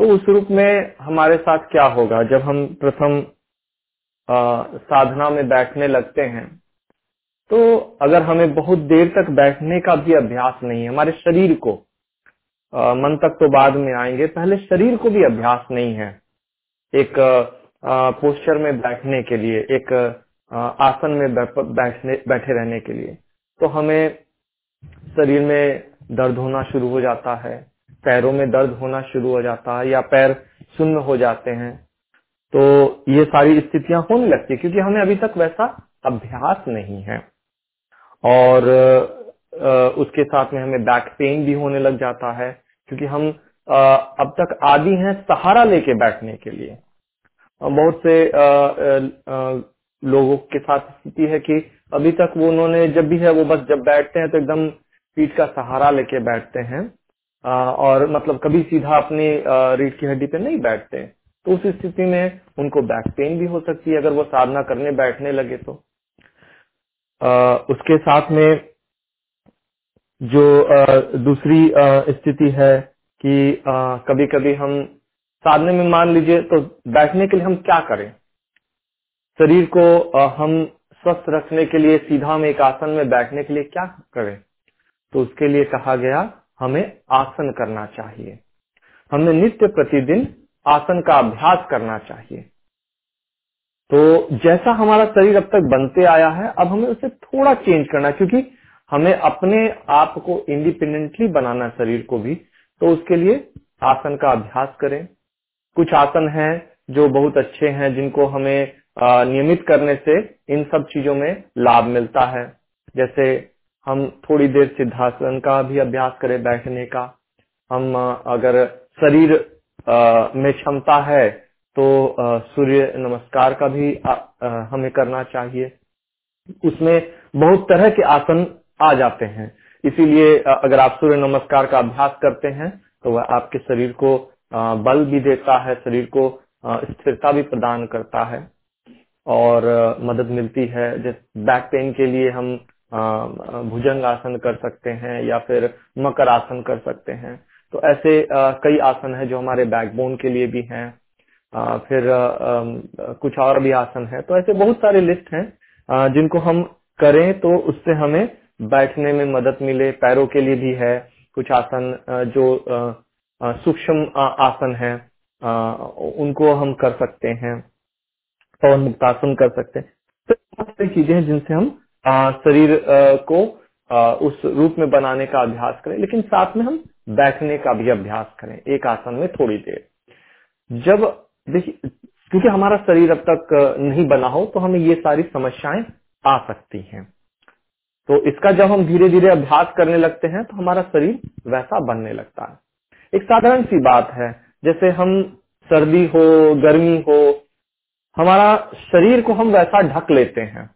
तो उस रूप में हमारे साथ क्या होगा? जब हम प्रथम साधना में बैठने लगते हैं तो अगर हमें बहुत देर तक बैठने का भी अभ्यास नहीं है हमारे शरीर को आ, मन तक तो बाद में आएँगे पहले शरीर को भी अभ्यास नहीं है। एक पोस्चर में बैठने के लिए एक आ, आसन में बैठने बैठे रहने के लिए तो हमें शरीर में दर्द होना शुरू हो जाता है। पैरों में दर्द होना शुरू हो जाता है या पैर सुन्न हो जाते हैं तो ये सारी स्थितियाँ होने लगती है, क्योंकि हमें अभी तक वैसा अभ्यास नहीं है। और उसके साथ में हमें बैक पेन भी होने लग जाता है, क्योंकि हम अब तक आदि हैं सहारा लेके बैठने के लिए। बहुत से लोगों के साथ स्थिति है कि अभी तक वो उन्होंने जब भी है वो बस जब बैठते हैं तो एकदम पीठ का सहारा लेके बैठते हैं। और मतलब कभी सीधा अपनी रीढ़ की हड्डी पे नहीं बैठते तो उस स्थिति में उनको बैक पेन भी हो सकती है, अगर वो साधना करने बैठने लगे तो। उसके साथ में जो दूसरी स्थिति है कि कभी कभी हम साधने में मान लीजिए तो बैठने के लिए हम क्या करें? शरीर को हम स्वस्थ रखने के लिए, सीधा में एक आसन में बैठने के लिए क्या करें? तो उसके लिए कहा गया हमें आसन करना चाहिए। हमें नित्य प्रतिदिन आसन का अभ्यास करना चाहिए। तो जैसा हमारा शरीर अब तक बनते आया है, अब हमें उसे थोड़ा चेंज करना क्योंकि हमें अपने आप को इंडिपेंडेंटली बनाना शरीर को भी तो उसके लिए आसन का अभ्यास करें। कुछ आसन हैं जो बहुत अच्छे हैं, जिनको हमें नियमित करने से इन सब चीज़ों में लाभ मिलता है। जैसे हम थोड़ी देर सिद्धासन का भी अभ्यास करें बैठने का। हम अगर शरीर में क्षमता है तो सूर्य नमस्कार का भी हमें करना चाहिए। उसमें बहुत तरह के आसन आ जाते हैं। इसीलिए अगर आप सूर्य नमस्कार का अभ्यास करते हैं तो वह आपके शरीर को बल भी देता है, शरीर को स्थिरता भी प्रदान करता है। और मदद मिलती है। जैसे बैक पेन के लिए हम भुजंग आसन कर सकते हैं या फिर मकर आसन कर सकते हैं। तो ऐसे कई आसन है जो हमारे बैकबोन के लिए भी हैं। फिर कुछ और भी आसन है। तो ऐसे बहुत सारे लिस्ट हैं जिनको हम करें तो उससे हमें बैठने में मदद मिले, पैरों के लिए भी है। कुछ आसन जो सूक्ष्म आसन है उनको हम कर सकते हैं, पवन मुक्तासन कर सकते हैं। तो बहुत सारी चीज़ें हैं जिनसे हम शरीर को उस रूप में बनाने का अभ्यास करें, लेकिन साथ में हम बैठने का भी अभ्यास करें, एक आसन में थोड़ी देर। जब, देखिए, क्योंकि हमारा शरीर अब तक नहीं बना हो तो हमें ये सारी समस्याएँ आ सकती हैं। तो इसका जब हम धीरे धीरे अभ्यास करने लगते हैं तो हमारा शरीर वैसा बनने लगता है। एक साधारण सी बात है, जैसे हम सर्दी हो, गर्मी हो, हमारा शरीर को हम वैसा ढक लेते हैं।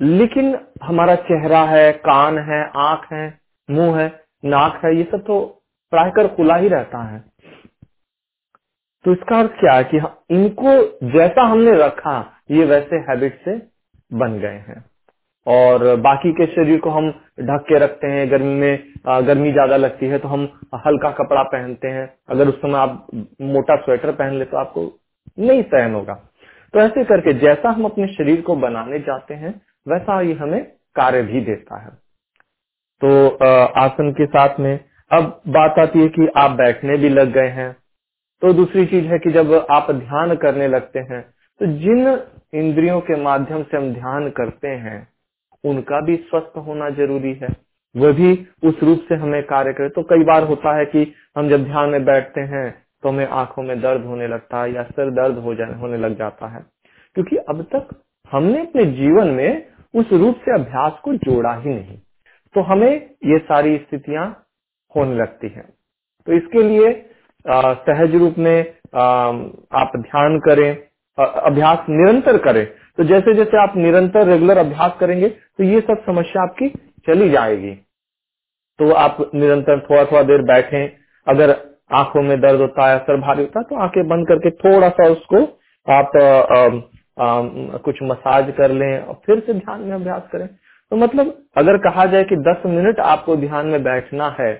लेकिन हमारा चेहरा है, कान है, आँख है, मुँह है, नाक है, ये सब तो प्रायकर खुला ही रहता है। तो इसका अर्थ क्या है कि इनको जैसा हमने रखा, ये वैसे हैबिट से बन गए हैं। और बाकी के शरीर को हम ढक के रखते हैं, गर्मी में गर्मी ज़्यादा लगती है तो हम हल्का कपड़ा पहनते हैं। अगर उस समय आप मोटा स्वेटर पहन ले तो आपको नहीं सहन होगा। तो ऐसे करके जैसा हम अपने शरीर को बनाने जाते हैं वैसा ही हमें कार्य भी देता है। तो आसन के साथ में अब बात आती है कि आप बैठने भी लग गए हैं। तो दूसरी चीज़ है कि जब आप ध्यान करने लगते हैं तो जिन इंद्रियों के माध्यम से हम ध्यान करते हैं, उनका भी स्वस्थ होना ज़रूरी है। वह भी उस रूप से हमें कार्य करे। तो कई बार होता है कि हम जब ध्यान में बैठते हैं तो हमें आँखों में दर्द होने लगता है या सिर दर्द हो जाने, होने लग जाता है। क्योंकि अब तक हमने अपने जीवन में उस रूप से अभ्यास को जोड़ा ही नहीं। तो हमें ये सारी स्थितियाँ होने लगती हैं। तो इसके लिए सहज रूप में आप ध्यान करें अभ्यास निरंतर करें। तो जैसे जैसे आप निरंतर रेगुलर अभ्यास करेंगे तो ये सब समस्या आपकी चली जाएगी। तो आप निरंतर थोड़ा थोड़ा देर बैठें। अगर आँखों में दर्द होता है सर भारी होता है तो आँखें बंद करके थोड़ा सा उसको आप आ, आ, कुछ मसाज कर लें, और फिर से ध्यान में अभ्यास करें। तो मतलब अगर कहा जाए कि 10 मिनट आपको ध्यान में बैठना है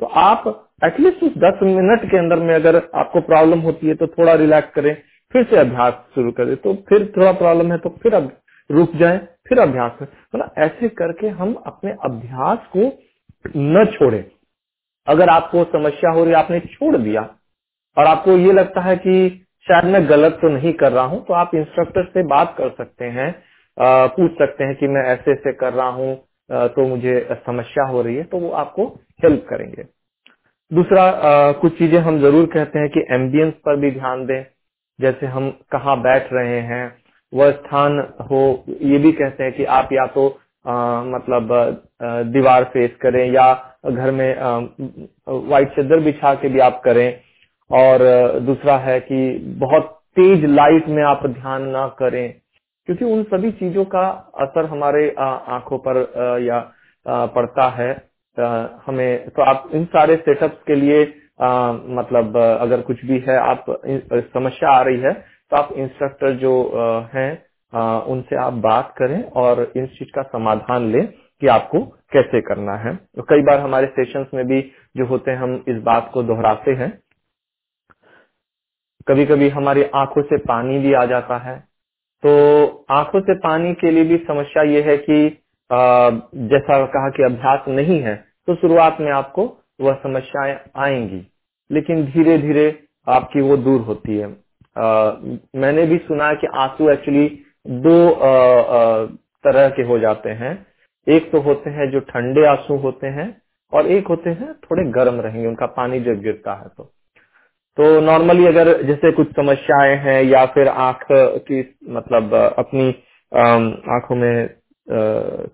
तो आप एटलीस्ट उस 10 मिनट के अंदर में अगर आपको प्रॉब्लम होती है तो थोड़ा रिलैक्स करें, फिर से अभ्यास शुरू करें। तो फिर थोड़ा प्रॉब्लम है तो फिर अब रुक जाए, फिर अभ्यास करें। मतलब ऐसे करके हम अपने अभ्यास को न छोड़े। अगर आपको समस्या हो रही आपने छोड़ दिया, और आपको ये लगता है कि शायद मैं गलत तो नहीं कर रहा हूँ तो आप इंस्ट्रक्टर से बात कर सकते हैं पूछ सकते हैं कि मैं ऐसे ऐसे कर रहा हूँ तो मुझे समस्या हो रही है तो वो आपको हेल्प करेंगे। दूसरा कुछ चीज़ें हम ज़रूर कहते हैं कि एम्बियंस पर भी ध्यान दें। जैसे हम कहाँ बैठ रहे हैं वह स्थान हो ये भी कहते हैं कि आप या तो आ, मतलब दीवार फेस करें या घर में व्हाइट चादर बिछा के भी आप करें। और दूसरा है कि बहुत तेज लाइट में आप ध्यान ना करें क्योंकि उन सभी चीज़ों का असर हमारे आँखों पर या पड़ता है। हमें तो आप इन सारे सेटअप्स के लिए आ, मतलब अगर कुछ भी है आप समस्या आ रही है तो आप इंस्ट्रक्टर जो हैं उनसे आप बात करें और इस चीज़ का समाधान लें कि आपको कैसे करना है। तो कई बार हमारे सेशंस में भी जो होते हैं हम इस बात को दोहराते हैं कभी कभी हमारी आँखों से पानी भी आ जाता है। तो आँखों से पानी के लिए भी समस्या ये है कि जैसा कहा कि अभ्यास नहीं है तो शुरुआत में आपको वह समस्याएँ आएँगी। लेकिन धीरे धीरे आपकी वो दूर होती है। आ, मैंने भी सुना है कि आँसू एक्चुअली दो आ, आ, तरह के हो जाते हैं। एक तो होते हैं जो ठंडे आँसू होते हैं और एक होते हैं थोड़े गर्म रहेंगे उनका पानी जब गिरता है तो। तो नॉर्मली अगर जैसे कुछ समस्याएँ हैं या फिर आँख की मतलब अपनी आँखों में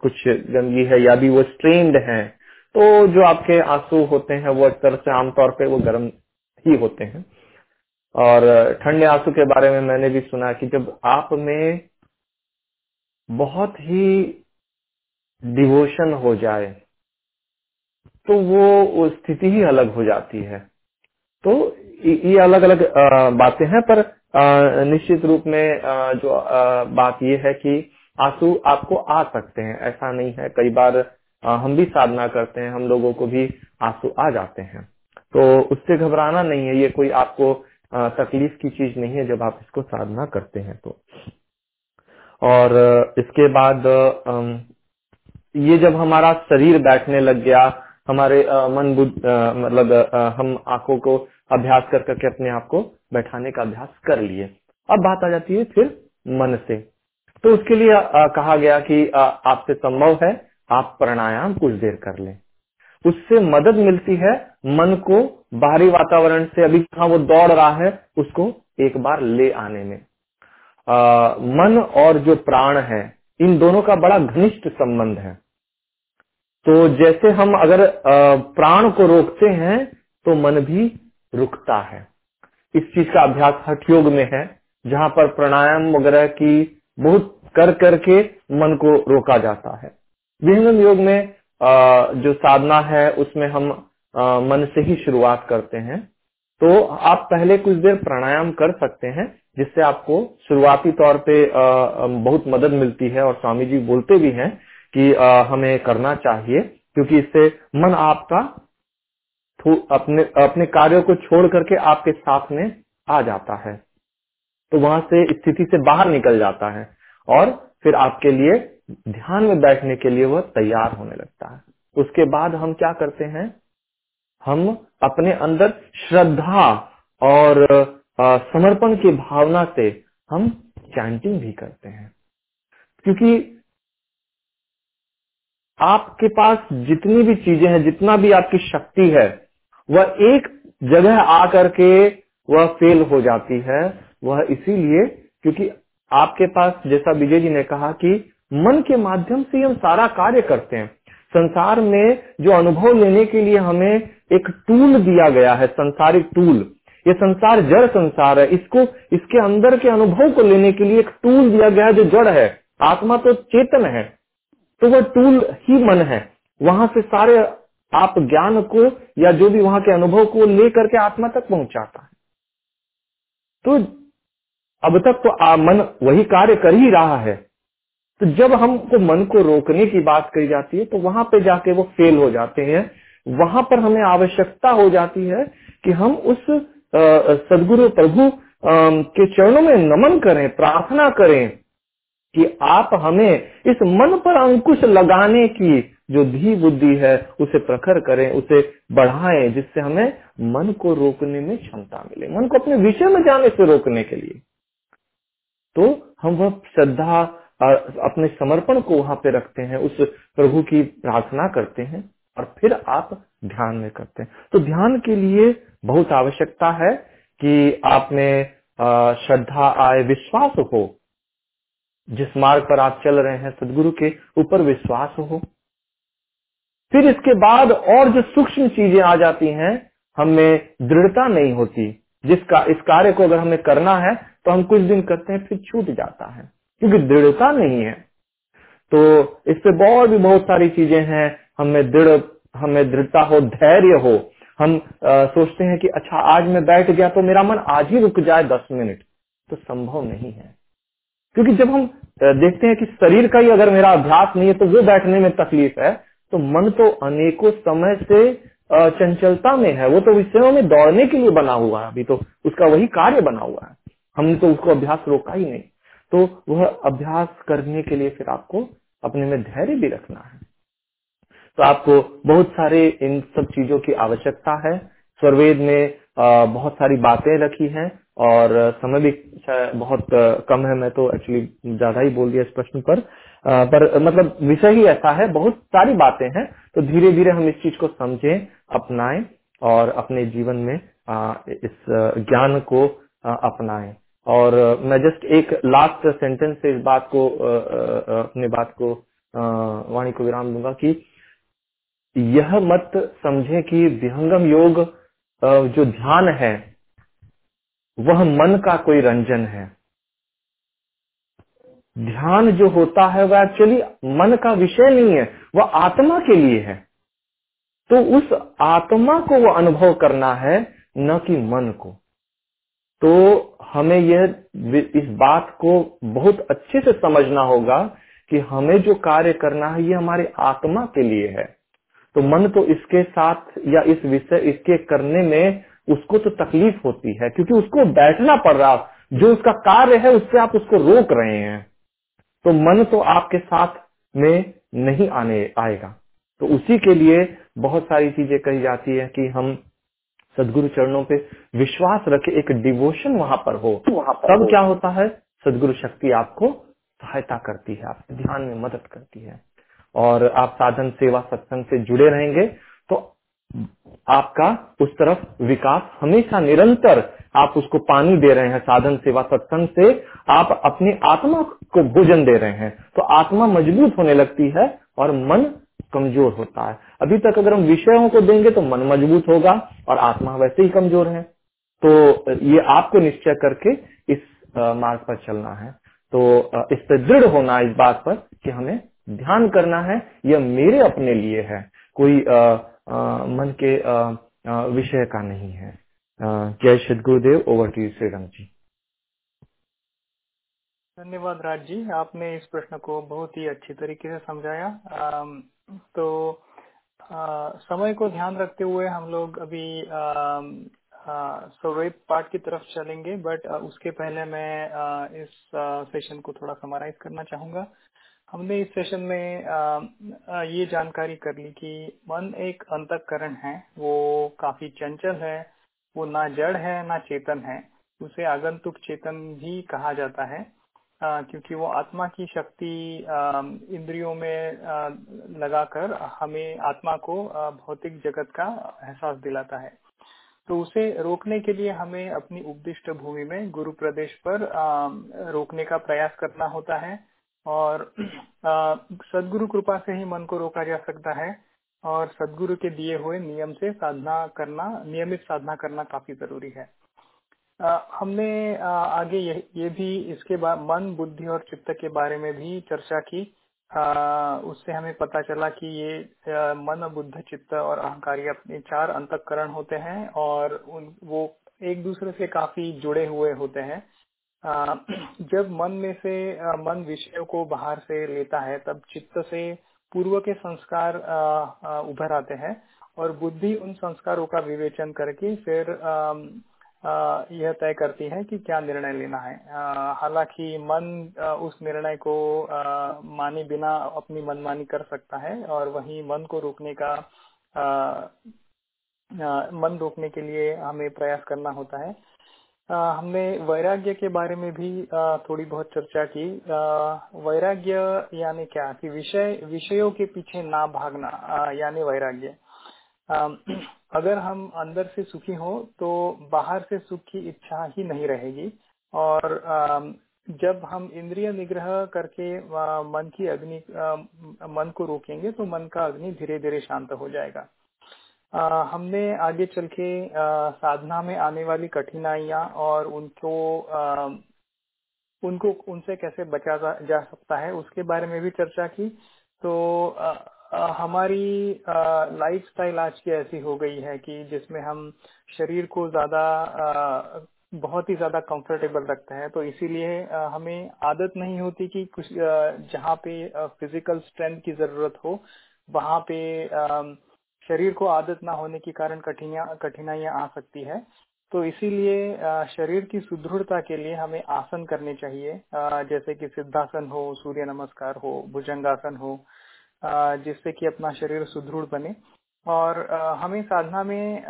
कुछ गंदगी है या भी वो स्ट्रेन्ड हैं तो जो आपके आँसू होते हैं वो अक्सर से आमतौर पे वो गर्म ही होते हैं। और ठंडे आँसू के बारे में मैंने भी सुना कि जब आप में बहुत ही डिवोशन हो जाए तो वो स्थिति ही अलग हो जाती है। तो ये अलग अलग बातें हैं, पर निश्चित रूप में जो बात ये है कि आँसू आपको आ सकते हैं। ऐसा नहीं है। कई बार हम भी साधना करते हैं, हम लोगों को भी आँसू आ जाते हैं। तो उससे घबराना नहीं है। ये कोई आपको तकलीफ़ की चीज़ नहीं है जब आप इसको साधना करते हैं तो। और, इसके बाद ये जब हमारा शरीर बैठने लग गया हमारे मन बुद्ध मतलब हम आँखों को अभ्यास कर करके अपने आप को बैठाने का अभ्यास कर लिए। अब बात आ जाती है फिर मन से। तो उसके लिए कहा गया कि आपसे संभव है आप प्राणायाम कुछ देर कर लें। उससे मदद मिलती है मन को बाहरी वातावरण से। अभी कहा वो दौड़ रहा है उसको एक बार ले आने में। आ, मन और जो प्राण है इन दोनों का बड़ा घनिष्ठ संबंध है। तो जैसे हम अगर प्राण को रोकते हैं तो मन भी रुकता है। इस चीज़ का अभ्यास हठ योग में है, जहाँ पर प्राणायाम वगैरह की बहुत कर करके मन को रोका जाता है। विहंगम योग में जो साधना है, उसमें हम मन से ही शुरुआत करते हैं। तो आप पहले कुछ देर प्राणायाम कर सकते हैं, जिससे आपको शुरुआती तौर पे बहुत मदद मिलती है और स्वामी जी बोलते भी हैं कि आ, हमें करना चाहिए क्योंकि इससे मन आपका अपने अपने कार्यों को छोड़ करके आपके साथ में आ जाता है। तो वहाँ से स्थिति से बाहर निकल जाता है और फिर आपके लिए ध्यान में बैठने के लिए वह तैयार होने लगता है। उसके बाद हम क्या करते हैं? हम अपने अंदर श्रद्धा और समर्पण की भावना से हम चैंटिंग भी करते हैं। क्योंकि आपके पास जितनी भी चीज़ें हैं, जितना भी आपकी शक्ति है, वह एक जगह आकर के वह फेल हो जाती है। वह इसीलिए क्योंकि आपके पास, जैसा विजय जी ने कहा कि मन के माध्यम से हम सारा कार्य करते हैं। संसार में जो अनुभव लेने के लिए हमें एक टूल दिया गया है, संसारिक टूल ये संसार जड़ संसार है। इसको, इसके अंदर के अनुभव को लेने के लिए एक टूल दिया गया है जो जड़ है। आत्मा तो चेतन है। तो वह टूल ही मन है। वहाँ से सारे आप ज्ञान को या जो भी वहाँ के अनुभव को लेकर के आत्मा तक पहुंचाता है। तो अब तक तो आ, मन वही कार्य कर ही रहा है। तो जब हमको मन को रोकने की बात कही जाती है तो वहाँ पे जाके वो फेल हो जाते हैं। वहाँ पर हमें आवश्यकता हो जाती है कि हम उस सदगुरु प्रभु के चरणों में नमन करें प्रार्थना करें। कि आप हमें इस मन पर अंकुश लगाने की जो धी बुद्धि है, उसे प्रखर करें, उसे बढ़ाएँ, जिससे हमें मन को रोकने में क्षमता मिले। मन को अपने विषय में जाने से रोकने के लिए। तो हम वह श्रद्धा अपने समर्पण को वहाँ पे रखते हैं, उस प्रभु की प्रार्थना करते हैं और फिर आप ध्यान में करते हैं। तो ध्यान के लिए बहुत आवश्यकता है कि आप में श्रद्धा आए विश्वास हो जिस मार्ग पर आप चल रहे हैं सदगुरु के ऊपर विश्वास हो। फिर इसके बाद और जो सूक्ष्म चीज़ें आ जाती हैं हमें दृढ़ता नहीं होती। जिसका इस कार्य को अगर हमें करना है तो हम कुछ दिन करते हैं फिर छूट जाता है क्योंकि दृढ़ता नहीं है। तो इससे बहुत भी बहुत सारी चीज़ें हैं हमें दृढ़ हमें दृढ़ता हो धैर्य हो। हम आ, सोचते हैं कि अच्छा आज मैं बैठ गया तो मेरा मन आज ही रुक जाए दस मिनट। तो संभव नहीं है। क्योंकि जब हम देखते हैं कि शरीर का ही अगर मेरा अभ्यास नहीं है तो वो बैठने में तकलीफ़ है तो मन तो अनेकों समय से चंचलता में है। वो तो विषयों में दौड़ने के लिए बना हुआ है अभी तो। उसका वही कार्य बना हुआ है। हमने तो उसको अभ्यास रोका ही नहीं। तो वह अभ्यास करने के लिए फिर आपको अपने में धैर्य भी रखना है। तो आपको बहुत सारे इन सब चीज़ों की आवश्यकता है। स्वरवेद में बहुत सारी बातें रखी हैं। और समय भी बहुत कम है, मैं तो एक्चुअली ज़्यादा ही बोल दिया इस प्रश्न पर। पर मतलब विषय ही ऐसा है, बहुत सारी बातें हैं तो धीरे धीरे हम इस चीज़ को समझें, अपनाएँ और अपने जीवन में इस ज्ञान को अपनाएँ। और मैं जस्ट एक लास्ट सेंटेंस से इस बात को अपने बात को वाणी को विराम दूँगा कि यह मत समझे कि विहंगम योग जो ध्यान है वह मन का कोई रंजन है। ध्यान जो होता है वह एक्चुअली मन का विषय नहीं है, वह आत्मा के लिए है। तो उस आत्मा को वह अनुभव करना है, न कि मन को। तो हमें यह इस बात को बहुत अच्छे से समझना होगा कि हमें जो कार्य करना है ये हमारे आत्मा के लिए है। तो मन तो इसके साथ या इस विषय, इसके करने में उसको तो तकलीफ़ होती है क्योंकि उसको बैठना पड़ रहा जो उसका कार्य है उससे आप उसको रोक रहे हैं। तो मन तो आपके साथ में नहीं आने आएगा। तो उसी के लिए बहुत सारी चीज़ें कही जाती है कि हम सदगुरु चरणों पे विश्वास रखे एक डिवोशन वहाँ पर हो। वहाँ पर तब हो। क्या होता है? सदगुरु शक्ति आपको सहायता करती है आपके ध्यान में मदद करती है। और आप साधन सेवा सत्संग से जुड़े रहेंगे तो आपका उस तरफ़ विकास हमेशा निरंतर आप उसको पानी दे रहे हैं, साधन, सेवा, सत्संग से आप अपनी आत्मा को भोजन दे रहे हैं। तो आत्मा मज़बूत होने लगती है और मन कमज़ोर होता है। अभी तक अगर हम विषयों को देंगे तो मन मज़बूत होगा और आत्मा वैसे ही कमज़ोर है। तो ये आपको निश्चय करके इस मार्ग पर चलना है। तो इस पर दृढ़ होना, इस बात पर कि हमें ध्यान करना है। यह मेरे अपने लिए है। कोई मन के विषय का नहीं है। जय श्री गुरुदेव ओवर टू श्री राम जी। धन्यवाद राज जी आपने इस प्रश्न को बहुत ही अच्छी तरीके से समझाया। तो आ, समय को ध्यान रखते हुए हम लोग अभी सौरभ पार्ट की तरफ़ चलेंगे बट उसके पहले मैं आ, इस सेशन को थोड़ा समराइज करना चाहूँगा। हमने इस सेशन में ये जानकारी कर ली कि मन एक अंतकरण है, वो काफ़ी चंचल है, वो ना जड़ है, ना चेतन है। उसे आगंतुक चेतन भी कहा जाता है क्योंकि वो आत्मा की शक्ति इंद्रियों में लगाकर हमें आत्मा को भौतिक जगत का एहसास दिलाता है। तो उसे रोकने के लिए हमें अपनी उपदिष्ट भूमि में गुरु प्रदेश पर रोकने का प्रयास करना होता है। और सदगुरु कृपा से ही मन को रोका जा सकता है और सदगुरु के दिए हुए नियम से साधना करना नियमित साधना करना काफ़ी ज़रूरी है। आ, हमने आ, आगे ये, ये भी इसके बाद मन बुद्धि और चित्त के बारे में भी चर्चा की। आ, उससे हमें पता चला कि ये मन बुद्ध चित्त और अहंकारी अपने चार अंतकरण होते हैं और उन वो एक दूसरे से काफ़ी जुड़े हुए होते हैं। जब मन में से मन विषयों को बाहर से लेता है, तब चित्त से पूर्व के संस्कार उभर आते हैं और बुद्धि उन संस्कारों का विवेचन करके फिर यह तय करती है कि क्या निर्णय लेना है। हालाँकि मन उस निर्णय को माने बिना अपनी मनमानी कर सकता है और वहीं मन को रोकने का मन रोकने के लिए हमें प्रयास करना होता है। हमने वैराग्य के बारे में भी थोड़ी बहुत चर्चा की। वैराग्य यानी क्या? कि विषय, विषयों के पीछे ना भागना यानी वैराग्य। अगर हम अंदर से सुखी हो तो बाहर से सुख की इच्छा ही नहीं रहेगी। और जब हम इंद्रिय निग्रह करके मन की अग्नि मन को रोकेंगे तो मन का अग्नि धीरे धीरे शांत हो जाएगा। हमने आगे चल के साधना में आने वाली कठिनाइयाँ और उनको आ, उनको उनसे कैसे बचा जा सकता है उसके बारे में भी चर्चा की। तो आ, आ, हमारी लाइफ स्टाइल आज की ऐसी हो गई है कि जिसमें हम शरीर को ज़्यादा बहुत ही ज़्यादा कंफर्टेबल रखते हैं। तो इसीलिए हमें आदत नहीं होती कि कुछ जहाँ पे फ़िज़िकल स्ट्रेंथ की ज़रूरत हो वहाँ पे शरीर को आदत ना होने के कारण कठिनाइयाँ आ सकती है। तो इसीलिए शरीर की सुदृढ़ता के लिए हमें आसन करने चाहिए। जैसे कि सिद्धासन हो, सूर्य नमस्कार हो, भुजंगासन हो जिससे कि अपना शरीर सुदृढ़ बने। और हमें साधना में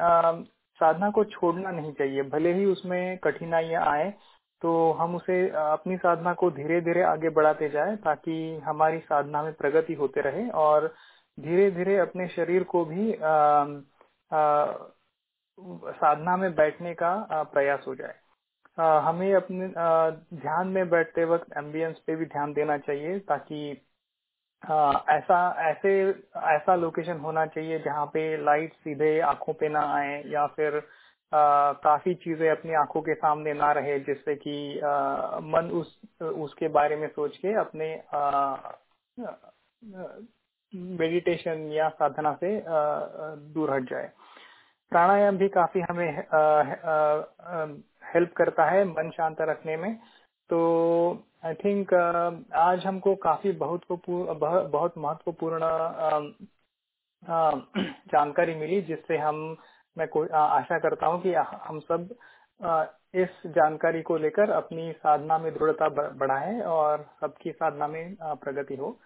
साधना को छोड़ना नहीं चाहिए। भले ही उसमें कठिनाइयाँ आए तो हम उसे अपनी साधना को धीरे धीरे आगे बढ़ाते जाए ताकि हमारी साधना में प्रगति होते रहे और धीरे धीरे अपने शरीर को भी आ, आ, साधना में बैठने का प्रयास हो जाए। आ, हमें अपने आ, ध्यान में बैठते वक्त एम्बियंस पे भी ध्यान देना चाहिए ताकि आ, ऐसा ऐसे ऐसा लोकेशन होना चाहिए जहाँ पे लाइट सीधे आँखों पे ना आए या फिर आ, काफ़ी चीज़ें अपनी आँखों के सामने ना रहे जिससे कि मन उस उसके बारे में सोच के अपने आ, मेडिटेशन या साधना से दूर हट जाए। प्राणायाम भी काफ़ी हमें हेल्प करता है मन शांत रखने में। तो आई थिंक आज हमको काफ़ी बहुत को बहुत महत्वपूर्ण जानकारी मिली, जिससे हम, मैं आशा करता हूँ कि हम सब इस जानकारी को लेकर अपनी साधना में दृढ़ता बढ़ाएँ और सबकी साधना में प्रगति हो।